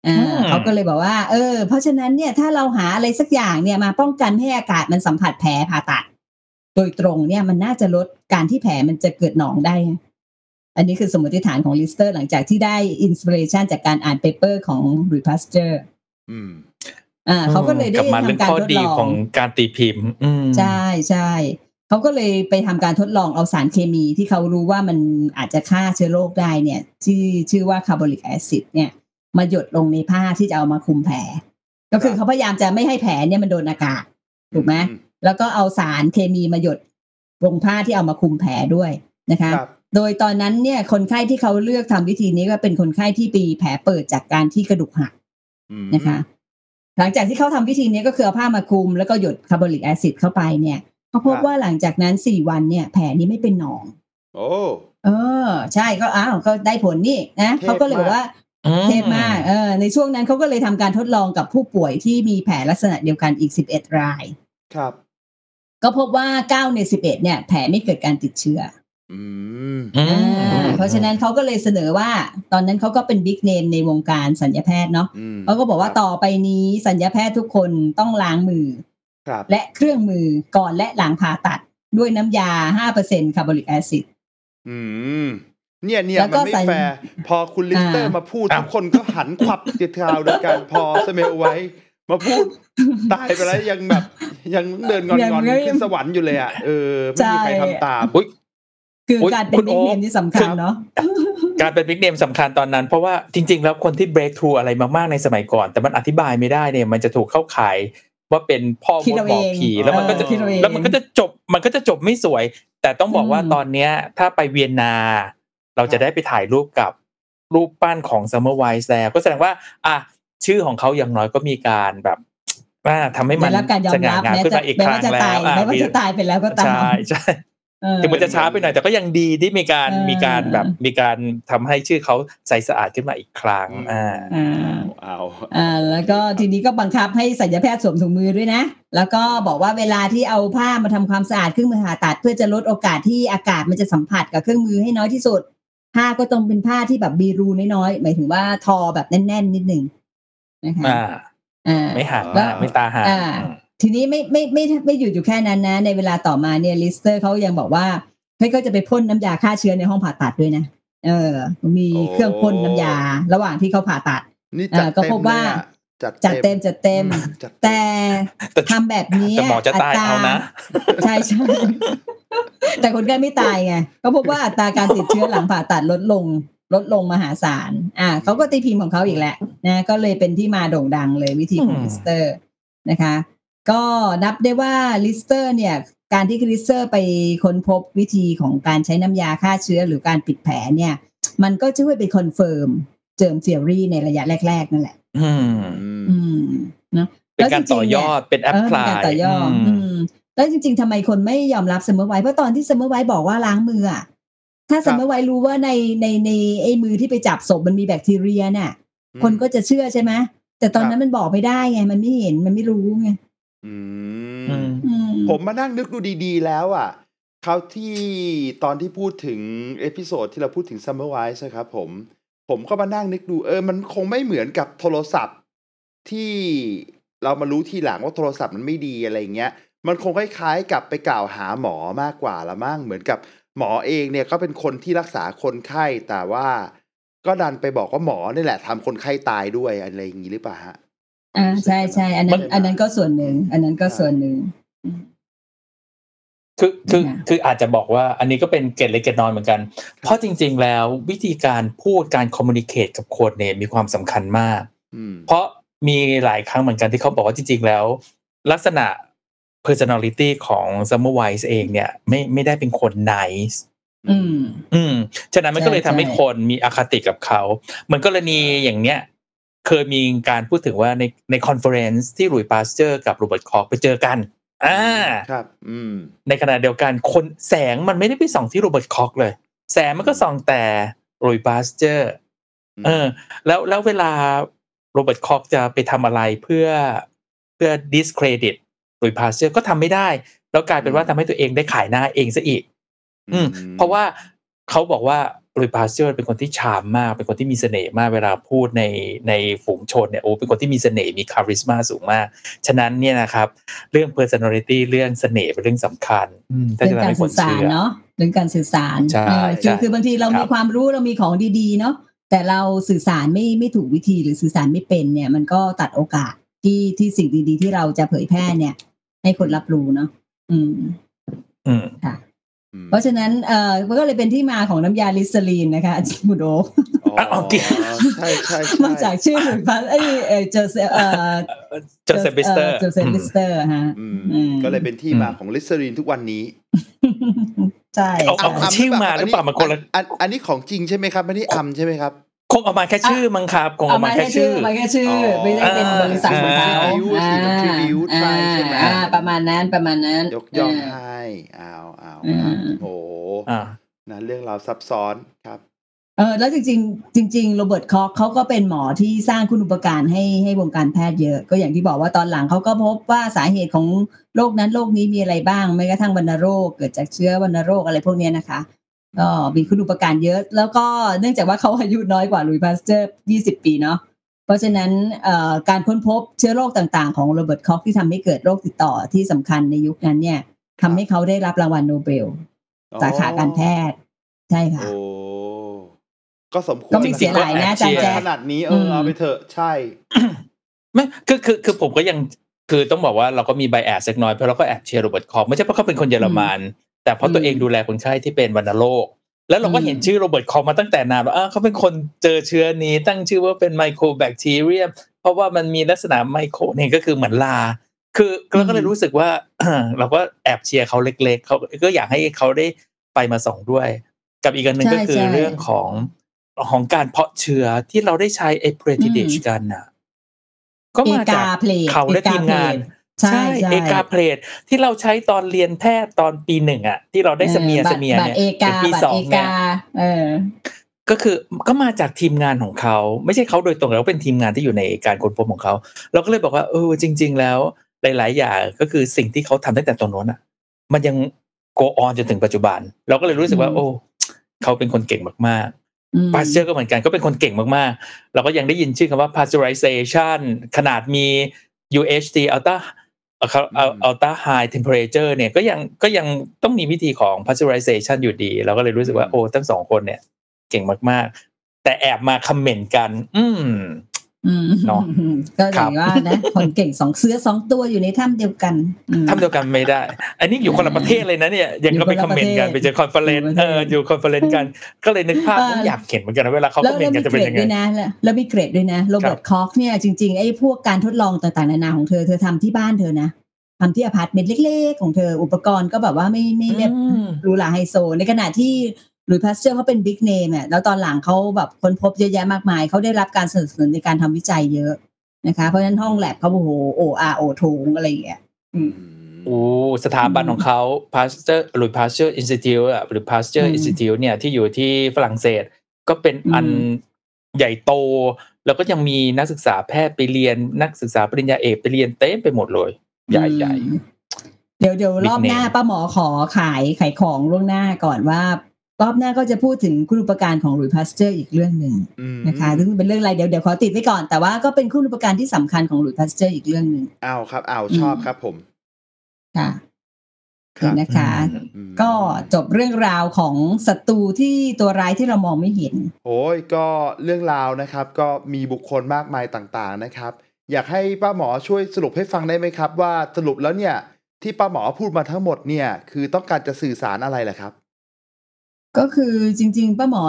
อ่า
อืม
เขาก็เลยบอกว่า เออ เพราะฉะนั้นเนี่ยถ้าเราหาอะไรสักอย่างเนี่ยมาป้องกันให้อากาศมันสัมผัสแผลผ่าตัด โดยตรงเนี่ยมันน่าจะลดการที่แผลมันจะเกิดหนองได้ อันนี้คือสมมติฐานของลิสเตอร์ หลังจากที่ได้ inspiration จากการอ่าน paper ของหลุยส์ปาสเจอร์
อืม
อ่าเขาก็เลยได้ก
ลับมา
ทำการ
ทดลอ
ง เรื่องข้อดี
ของการตีพิมพ์อืม
ใช่ใช่เขาก็เลยไปทำการทดลองเอาสารเคมีที่เขารู้ว่ามันอาจจะฆ่าเชื้อโรคได้เนี่ยที่ชื่อว่าคาร์บอลิกแอซิดเนี่ย มาหยดลงในผ้าที่จะเอามาคุมแผล ก็คือเขาพยายามจะไม่ให้แผลเนี่ยมันโดนอากาศถูกไหม
อืม
แล้วก็เอาสารเคมีมาหยดลงผ้าที่เอามาคุมแผลด้วยนะคะ
ครับ
โดยตอนนั้นเนี่ยคนไข้ที่เขาเลือกทำวิธีนี้ก็เป็นคนไข้ที่ปีแผลเปิดจากการที่กระดูกหัก
อืม
นะคะ หลังจากที่เขาทำวิธีนี้ก็คือเอาผ้ามาคลุม แล้วก็หยดคาร์บอลิกแอซิดเข้าไปเนี่ยเขาพบว่าหลังจากนั้นสี่วันเนี่ยแผลนี้ไม่เป็นหนอง
โอ้
เออ ใช่ก็อ้าวก็ได้ผลนี่นะ
เทพ
เขาก็เลยบอกว่า
อืม
เทพมากเออในช่วงนั้นเขาก็เลยทำการทดลองกับผู้ป่วยที่มีแผลลักษณะเดียวกันอีกสิบเอ็ดราย
ครับ
ก็พบว่าเก้าในสิบเอ็ดเนี่ย แผลไม่เกิดการติดเชื้อ
อืม
อื
ออ่ามเพราะฉะนั้นเขาก็เลยเสนอว่า ตอนนั้นเขาก็เป็นบิ๊กเนมในวงการสัญญาแพทย์เนาะ
อืม
เขาก็บอกว่าต่อไปนี้สัญญาแพทย์ทุกคนต้องล้างมือ
ครับ
และเครื่องมือก่อนและหลังผ่าตัดด้วยน้ำยา5%คาร์บอลิกแอซิด
อืมเนี่ยเนี่ย
แล้วก็
มันไม่
ใส่
แฟร์พอคุณลิสเตอร์
อ่าม
มาพูดทุกคนก็หันขวับติดทาวด้วยกันพอสเมลไว้ มาพูดตายไปแล้วยังแบบ ยังเดินงอน
ยัง
งอน
ไม่
ขึ้นสวรรค์อยู่เลยอะเออไม่มีใคร
ใช่
ทำตาม
อุ๊ย
คือ
โอ๊ย
การเป็น
คุณ
บิ๊ก
โอ๊
เน
ค
มที่สำคัญเนาะ
การเป็นบิ๊กเนมสำคัญตอนนั้น เพราะว่าจริง ๆ แล้วคนที่ break through อะไรมากๆในสมัยก่อน แต่มันอธิบายไม่ได้เนี่ย มันจะถูกเข้าข่ายว่าเป็นพ่อ
คิด
มด
เอา
หม
เอ
องผีแล้วมันก็จะ
เออคิดเอาเอง
แล้วมันก็จะจบมันก็จะจบไม่สวย แต่ต้องบอกว่า
อืม
ตอนเนี้ย ถ้าไปเวียนนา เราจะได้ไปถ่ายรูปกับรูปปั้นของ Summer Wise แล้วก็แสดงว่า อะชื่อของเขาอย่างน้อยก็มีการแบบว่าทำให้มัน
ได้รับการยอ
ส
ม
ง่า
รับ
งาม
แม้
ขึ้น
จะ
มาอีก
แม้
ครั้
ว่างจะ
แล้
ตายว
อะ
แม้ว่า
มี
จะตายไปแล้วก็ตาม
ใช่ใช่
เออ
ถึงมันจะช้าไปหน่อยแต่ก็ยังดีที่มีการ
เออ
มีการแบบมีการทำให้ชื่อเขาใสสะอาดขึ้นมาอีกครั้งอ่า
อ่า
เอา
อ่าแล้วก็ทีนี้ก็บังคับให้ศัลยแพทย์สวมถุงมือด้วยนะ แล้วก็บอกว่าเวลาที่เอาผ้ามาทำความสะอาดเครื่องมือผ่าตัด เพื่อจะลดโอกาสที่อากาศมันจะสัมผัสกับเครื่องมือให้น้อยที่สุด ผ้าก็ต้องเป็นผ้าที่แบบมีรูน้อยๆหมายถึงว่าทอแบบแน่นๆนิดหนึ่งนะคะ
อ่า
อ่า
ไม่ห่างมาก แล้วไม่ตาห่าง
อ่า ทีนี้ไม่ไม่ไม่ไม่ไม่หยุดอยู่แค่นั้นนะ ในเวลาต่อมาเนี่ยลิสเตอร์เขายังบอกว่าเฮ้ยก็จะไปพ่นน้ำยาฆ่าเชื้อในห้องผ่าตัดด้วยนะเออ มีเครื่องพ่นน้ำยา ระหว่างที่เขาผ่าตัด
นี่จัดเต็มเลย
อะ
อ่าก็พบว่า จัด
จัดเต็มจัดเต็ม
จัดเต็ม
แต่
แต่
ทำแบบนี้
แต่หมอจะตายเอานะ
ใช่ใช่แต่คนไข้ไม่ตายไงก็พบว่าอัตราการติดเชื้อหลังผ่าตัดลดลงลดลงมหาศาล อ่าเขาก็ตีพิมพ์ของเขาอีกแหละนะ ก็เลยเป็นที่มาโด่งดังเลยวิธีของ
อืม
ลิสเตอร์นะคะ ก็นับได้ว่าลิสเตอร์เนี่ยการที่ลิสเตอร์ไปค้นพบวิธีของการใช้น้ำยาฆ่าเชื้อหรือการปิดแผลเนี่ย มันก็ช่วยไป confirm germ theory ในระยะแรก ๆ นั่นแหละ
อืม
อืม
อืมเนอะ
เป็นการ
แล้วจริงๆ
ต่อยอดเป็น apply
เออ
พ
เป็น
ลาย
การต่อยอดอืมแล้วจริง ๆทำไมคนไม่ยอมรับเซมเมลไวส์เพราะตอนที่เซมเมลไวส์บอกว่าล้างมืออะถ้าเซมเมลไวส์รู้ว่าในในในไอ้มือที่ไปจับศพมันมีแบคทีเรียเนี่ยคนก็จะเชื่อใช่ไหมแต่ตอนนั้นมันบอกไม่ได้ไง มันไม่เห็นมันไม่รู้ไง
อื
อื
ม
ม
อืม
ผมมานั่งนึกดูดีๆแล้วอะเขาวที่ตอนที่พูดถึงเอพิโซดที่เราพูดถึง Summer Wise นะครับผม ผมก็มานั่งนึกดู เออ มันคงไม่เหมือนกับโทรศัพท์ที่เรามารู้ทีหลังว่าโทรศัพท์มันไม่ดีอะไรเงี้ย มันคงคล้ายๆกับไปกล่าวหาหมอมากกว่าละมั้งเหมือนกับหมอเองเนี่ยก็เป็นคนที่รักษาคนไข้แต่ว่า ก็ดันไปบอกว่าหมอนี่แหละทำคนไข้ตายด้วยอะไรอย่างนี้หรือเปล่าฮะ
อ่าใช่ใช่อันนั้น
มัน
อันนั้นก็ส่วนหนึ่ง อันนั้นก็ส่วนหนึ่ง
คือคือ
นะ
คืออาจจะบอกว่าอันนี้ก็เป็นเกร็ดเล็กเกร็ดน้อยเหมือนกัน เพราะจริง ๆ แล้ววิธีการพูดการคอมมูนิเคตกับคนเนี่ยมีความสำคัญมาก
อืม
เพราะมีหลายครั้งเหมือนกันที่เขาบอกว่าจริง ๆ แล้ว ลักษณะ personality ของ Summer Wise เองเนี่ย ไม่ไม่ได้เป็นคน nice
อืม
อืม ฉะนั้นมันก็เลย
ใช่
ทำให้
ใช่
คนมีอคติกับเขา เหมือนกรณีอย่างเนี้ย เคยมีการพูดถึงว่าในใน conference ที่หลุยส์ปาสเจอร์กับโรเบิร์ตคอกไปเจอกันอ่า
ครับ อืม
ในขณะเดียวกันคนแสงมันไม่ได้ไปส่องที่โรเบิร์ตคอกเลย แสงมันก็ส่องแต่หลุยส์ปาสเจอร์เออ แล้วแล้วเวลาโรเบิร์ตคอกจะไปทำอะไรเพื่อเพื่อ discredit หลุยส์ปาสเจอร์ก็ทำไม่ได้ แล้วกลายเป็นว่าทำให้ตัวเองได้ขายหน้าเองซะอีก อืม เพราะว่าเขาบอกว่า ลุยพาสเจอร์เป็นคนที่ชามมาก เป็นคนที่มีเสน่ห์มากเวลาพูดในในฝูงชนเนี่ยโอ้เป็นคนที่มีเสน่ห์มีคาริสมาสูงมาก ฉะนั้นเนี่ยนะครับ เรื่อง personality เรื่องเสน่ห์เป็นเรื่องสำคัญอืมถ้า
เรื่อ
จะ
ง
ทำ
การ
ให้ค
สื่
น
อสาร
เชื่อ
เนาะเรื่องการสื่อสาร
ใช่
เออคือ
ใช่
คือบางทีเรา
ครับ
มีความรู้เรามีของดีๆเนาะแต่เราสื่อสารไม่ไม่ถูกวิธีหรือสื่อสารไม่เป็นเนี่ย มันก็ตัดโอกาสที่ที่สิ่งดีๆ ที่เราจะเผยแพร่เนี่ย ให้คนรับรู้เนาะอืม
อืม
ค่ะ
อืม
เพราะฉะนั้นเอ่อมันก็เลยเป็นที่มาของน้ำยาลิสเตอรีนนะคะอาจารย์บุโด
อ๋อ
อะโอเค
ใช่ใช่ใช่
มาจากชื่อหลุยส์พัสเอ้ยเอ่อโจเซฟเอ่อ
โจเซฟลิสเตอร์
โจเซฟลิสเตอร์ฮะ
อืม
อืม
ก็เลยเป็นที่มาของลิสเตอรีนทุกวันนี้
ใช่
เอาเอา
ใช่
ชื่อมาหรือเปล่ามันคนละ
อันอันนี้ของจริงใช่ไหมครับไม่ได้อำใช่ไหมครับ
คงเอามาแค่ชื่อมั้งครับคง
เอา
เอา
มา
มา
แค่
แค่
ชื่
ชื่
อ
อ
มาแค่ชื่อ ไม่ได้เป็นบริษัทของเขา
อ่า
อ่า
มัน tribute ไปใช่ไหม
อ่าประมาณนั้นประมาณนั้น
ยกย่อง
เให้
อ้าวอ้าว
อืม
ครับโอ้โห
อ่า
นะเรื่องราวซับซ้อนครับ
เออแล้วจริงๆ จริง ๆ โรเบิร์ตคอกเขาก็เป็นหมอที่สร้างคุณอุปการให้ให้วงการแพทย์เยอะ ก็อย่างที่บอกว่าตอนหลังเขาก็พบว่าสาเหตุของโรคนั้นโรคนี้มีอะไรบ้าง ไม่กระทั่งวัณโรคเกิดจากเชื้อวัณโรคอะไรพวกเนี้ยนะคะ ก็มีคุณอุปการเยอะ แล้วก็เนื่องจากว่าเขาอายุน้อยกว่าลุยส์พาสเตอร์ 20 ปีเนาะเพราะฉะนั้นเอ่อการค้นพบเชื้อโรคต่างๆ ของโรเบิร์ตคอกที่ทำให้เกิดโรคติดต่อที่สำคัญในยุคนั้นเนี่ยทำให้เขาได้รับรางวัลโนเบล สาขาการแพทย์ ใช่ค่ะ
โอ้ก็สมควร
ก็ไม่เสียหลายนะอาจารย์แจ๊ค
ขนาดนี้เออ
ม
เอาไปเถอะใช่
ไม่คือคือคือผมก็ยังคือต้องบอกว่าเราก็มี bias เล็กน้อยเพราะเราก็แอบเชียร์โรเบิร์ตคอกไม่ใช่เพราะเขาเป็นคนเยอรมัน แต่เพราะตัวเองดูแลคนไข้ที่เป็นวัณโรค แล้วเราก็เห็นชื่อโรเบิร์ตคอกมาตั้งแต่นานว่าอ้าวเขาเป็นคนเจอเชื้อนี้ตั้งชื่อว่าเป็นไมโครแบคทีเรียมเพราะว่ามันมีลักษณะไมโครเนี่ยก็คือเหมือนลา คือเราก็เลยรู้สึกว่าเราก็แอบเชียร์เขาเล็ก ๆเขาก็อยากให้เขาได้ไปมาส่องด้วย กับอีกอันหนึ่ง
ใช่
ก็คือ
ใช่
เรื่องของของการเพาะเชื้อที่เราได้ใช้ไอ้เพรติดิช
อืม
กันน่ะก็
เอ
มาจาก
กาเพลท
เขาและทีมงาน
ใช่ใช่
เอกาเพลทที่เราใช้ตอนเรียนแพทย์ตอนปีหนึ่งอะ ที่เราได้เสเมีย
ออ
เสเมีย
บัต
เนี่ย
รเอ
เป็
กาน
ปี
บัต
ส
ร
อง
เอ
เนี่ย
กาเออ
ก็คือก็มาจากทีมงานของเขา ไม่ใช่เขาโดยตรงแล้วเป็นทีมงานที่อยู่ในการค้นพบของเขา เราก็เลยบอกว่าเออจริง ๆ แล้วหลาย ๆ อย่างก็คือสิ่งที่เขาทำตั้งแต่ตอนโน้นอะ มันยัง go on จนถึงปัจจุบัน เราก็เลยรู้สึกว่า
อืม
โอ้เขาเป็นคนเก่งมาก
อืม
ๆพาสเจอร์ก็เหมือนกันก็เป็นคนเก่งมากๆ เราก็ยังได้ยินชื่อคำว่า pasteurization ขนาดมี UHT ultra เอ่อ ultra high temperature เนี่ยก็ยังก็ยังต้องมีวิธีของ pasteurization อยู่ดี เราก็เลยรู้สึกว่าโอ้ทั้งสองคนเนี่ย เก่งมาก ๆ แต่แอบมา comment กัน อืม
อืม
เนาะ
ก็อย่างว่านะคนเก่งสองเสือสองตัวอยู่ในถ้ำเดียวกันอืม
ถ้ำเดียวกันไม่ได้ อันนี้อยู่คนละประเทศเลยนะเนี่ยยังก็ไป comment กัน
อยู่
ไป
คนละ
เจอ conference
ประเทศ
เอออยู่ conference กัน ก็เลยนึกภาพ
เออ
ผมอยากเห็นเหมือนกันนะเวลาเขาค
แล้
อ
ว
มเมน
แล้ว
ต์กัน
มี
จะ
เก
เป็น
รด
ยังไง
ด้วยนะแล้วแล้วมีเกร็ดด้วยนะโรเบิร์ตคอกเนี่ยจริงๆไอ้พวกการทดลองต่างๆนานาของเธอเธอทำที่บ้านเธอนะทำที่อพาร์ตเมนต์เล็ก ๆ ของเธออุปกรณ์ก็แบบว่าไม่ไม่แบบ
อืม
หรูหราไฮโซ ในขณะที่ หลุยส์พาสเจอร์เขาเป็น big name อะแล้วตอนหลังเขาแบบค้นพบเยอะแยะมากมาย เขาได้รับการสนับสนุนในการทำวิจัยเยอะนะคะ เพราะฉะนั้นห้องแล็บเขาโอ้โหโออาโอโถงอะไรอย่างเงี้ยอืม
โอ้สถาบัน
อืม
ของเขาพาสเจอร์หรือพาสเจอร์ Institute อะหรือ อืม พาสเจอร์ Institute เนี่ยที่อยู่ที่ฝรั่งเศส ก็เป็นอัน
อืม
ใหญ่โต แล้วก็ยังมีนักศึกษาแพทย์ไปเรียนนักศึกษาปริญญาเอกไปเรียนเต็มไปหมดเลย ใหญ่
อืมเดี๋ยวเดี๋ยว
Big
รอบหน้า
name
ป้าหมอขอขายขายของล่วงหน้าก่อนว่า รอบหน้าก็จะพูดถึงคุณอุปการของหลุยส์พาสเจอร์อีกเรื่องหนึ่ง
อืม
นะคะซึ่งเป็นเรื่องอะไรเดี๋ยวเดี๋ยวขอติดไว้ก่อน แต่ว่าก็เป็นคุณอุปการที่สำคัญของหลุยส์พาสเจอร์อีกเรื่องหนึ่ง
เอาครับเอา
อืม
ชอบครับผม
ค่ะ
ครั
เห็
บ
นนะคะ
อืม
อืม
ก็จบเรื่องราวของศัตรูที่ตัวร้ายที่เรามองไม่เห็น
โอ้ยก็เรื่องราวนะครับ ก็มีบุคคลมากมายต่างๆนะครับ อยากให้ป้าหมอช่วยสรุปให้ฟังได้ไหมครับ ว่าสรุปแล้วเนี่ย ที่ป้าหมอพูดมาทั้งหมดเนี่ย คือต้องการจะสื่อสารอะไรแหละครับ
ก็คือจริงๆป้าหมอ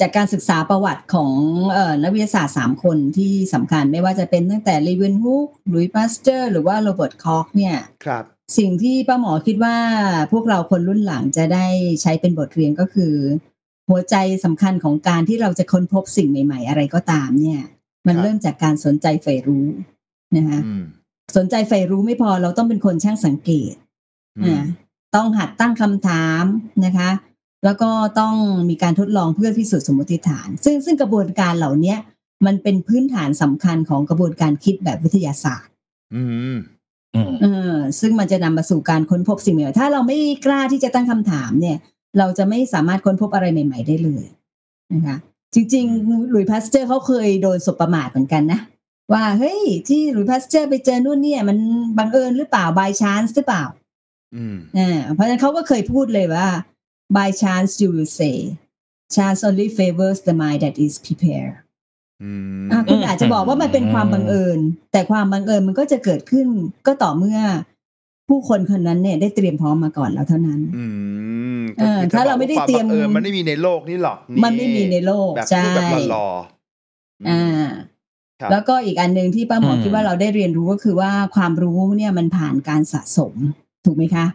จากการศึกษาประวัติของเอ่อนักวิทยาศาสตร์สามคนที่สำคัญไม่ว่าจะเป็นตั้งแต่ลีเวนฮุกหลุยส์พาสเจอร์หรือว่าโรเบิร์ตคอกเนี่ย
ครับ
สิ่งที่ป้าหมอคิดว่าพวกเราคนรุ่นหลังจะได้ใช้เป็นบทเรียนก็คือ หัวใจสำคัญของการที่เราจะค้นพบสิ่งใหม่ ๆ อะไรก็ตามเนี่ย มัน
ครับ
เริ่มจากการสนใจใฝ่รู้นะคะ
อืม
สนใจใฝ่รู้ไม่พอเราต้องเป็นคนช่างสังเกต
อืม
อ่าต้องหัดตั้งคำถามนะคะ แล้วก็ต้องมีการทดลองเพื่อพิสูจน์สมมติฐาน ซึ่งซึ่งกระบวนการเหล่าเนี้ยมันเป็นพื้นฐานสำคัญของกระบวนการคิดแบบวิทยาศาสตร์
อืม
อืม
เออซึ่งมันจะนำมาสู่การค้นพบสิ่งใหม่ๆถ้าเราไม่กล้าที่จะตั้งคำถามเนี่ย เราจะไม่สามารถค้นพบอะไรใหม่ ๆ ได้เลยนะคะ จริงๆหลุยส์พาสเจอร์เขาเคยโดนสบประมาทเหมือนกันนะว่าเฮ้ยที่หลุยส์พาสเจอร์ไปเจอนู่นเนี่ย มันบังเอิญหรือเปล่า by chance หรือเปล่า
อืม
อ่าเพราะฉะนั้นเขาก็เคยพูดเลยว่า by chance you will say chance only favors the mind that is prepared
อืม
อะคุณอาจจะบอกว่ามันเป็นความบังเอิญ แต่ความบังเอิญมันก็จะเกิดขึ้นก็ต่อเมื่อผู้คนคนนั้นเนี่ยได้เตรียมพร้อมมาก่อนแล้วเท่านั้น
อืม
เออ
ก็คือจะ
ถ้าเราไม่ได้
บอกว่
เตรียม
ควาบังเออมันไม่มีในโลกนี่หรอก
มันไม่มีในโลก
แบบ
ใช่
พูดแบบหล่อๆ
อ่า
ครับ
แล้วก็อีกอันหนึ่งที่ป้าหมอคิดว่าเราได้เรียนรู้ก็คือว่าความรู้เนี่ยมันผ่านการสะสม ถูกไหมคะ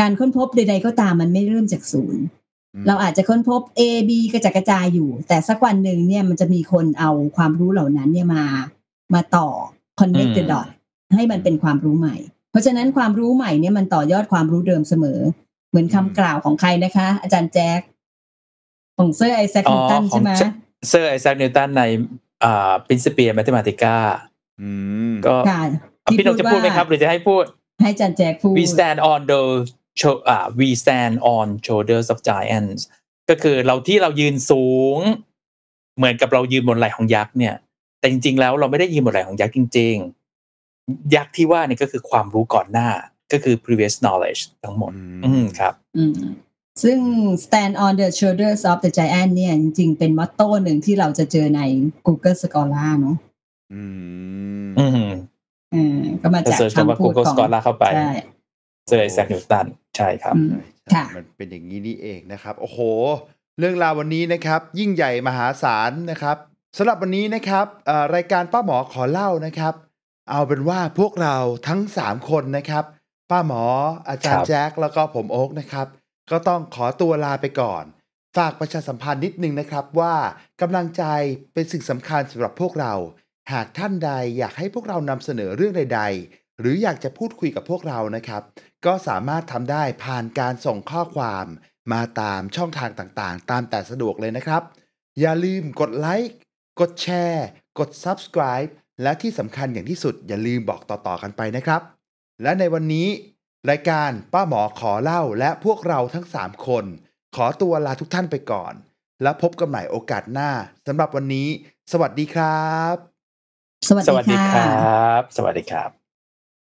การค้นพบใดๆก็ตามมันไม่เริ่มจากศูนย์
อืม
เราอาจจะค้นพบ A B กระจัดกระจายอยู่ แต่สักวันหนึ่งเนี่ยมันจะมีคนเอาความรู้เหล่านั้นเนี่ยมามาต่อ connect the
อืม
dot ให้มันเป็นความรู้ใหม่ เพราะฉะนั้นความรู้ใหม่เนี่ยมันต่อยอดความรู้เดิมเสมอ เหมือนคำกล่าวของใครนะคะ อาจารย์แจ็คของเซอร์ไอแซค
อ๋อ
นิวตัน
ขอ
ใช่
ง
ไหม
เซอร์ไอแซคนิวตันในอ่า Principia Mathematica
อืม
ก็
ค่ะ
อะพี่นกจะพูดไหมครับ หรือจะให้พูด
ให้อาจารย์แจ็คพูด
we stand on the sho- อ่า we stand on shoulders of giants ก็คือเราที่เรายืนสูง เหมือนกับเรายืนบนไหล่ของยักษ์เนี่ย แต่จริง ๆ แล้วเราไม่ได้ยืนบนไหล่ของยักษ์จริง ๆ ยักษ์ที่ว่านี่ก็คือความรู้ก่อนหน้าก็คือ previous knowledge ทั้งหมด อืมครับ
อืมซึ่ง stand on the shoulders of the giant เนี่ย จริง ๆ เป็นมอตโต้หนึ่งที่เราจะเจอใน Google Scholar เนอะ
อืม
อืม
เออก็มาจาก
เสิร์ชคำว่า
คำพูด
Google
ของ
Scholar เข้าไป
ใช่
เซอร์ไอแซคนิวตันใช่ครับ
อืม
ใช่
ค่ะ
มันเป็นอย่างนี้นี่เองนะครับ โอ้โห เรื่องราววันนี้นะครับ ยิ่งใหญ่มหาศาลนะครับสำหรับวันนี้นะครับเอ่อรายการป้าหมอขอเล่านะครับ เอาเป็นว่าพวกเราทั้ง 3 คนนะครับ ป้าหมออาจาร
ค
ย์
รับ
แจ็คแล้วก็ผมโอ๊กนะครับ ก็ต้องขอตัวลาไปก่อน ฝากประชาสัมพันธ์นิดนึงนะครับว่ากำลังใจเป็นสิ่งสำคัญสำหรับพวกเรา หากท่านใดอยากให้พวกเรานำเสนอเรื่องใด ๆ หรืออยากจะพูดคุยกับพวกเรานะครับ ก็สามารถทำได้ผ่านการส่งข้อความมาตามช่องทางต่างๆ ตามแต่สะดวกเลยนะครับ อย่าลืมกดไลค์กดแชร์ กด Subscribe และที่สำคัญอย่างที่สุดอย่าลืมบอกต่อๆกันไปนะครับ และในวันนี้ รายการป้าหมอขอเล่าและพวกเราทั้ง 3 คน ขอตัวลาทุกท่านไปก่อน แล้วพบกันใหม่โอกาสหน้าสำหรับวันนี้ สวัสดีครับ
สวัส
สวัส
ดี
ดีค
ค่ะ
รับ สวัสดีครับ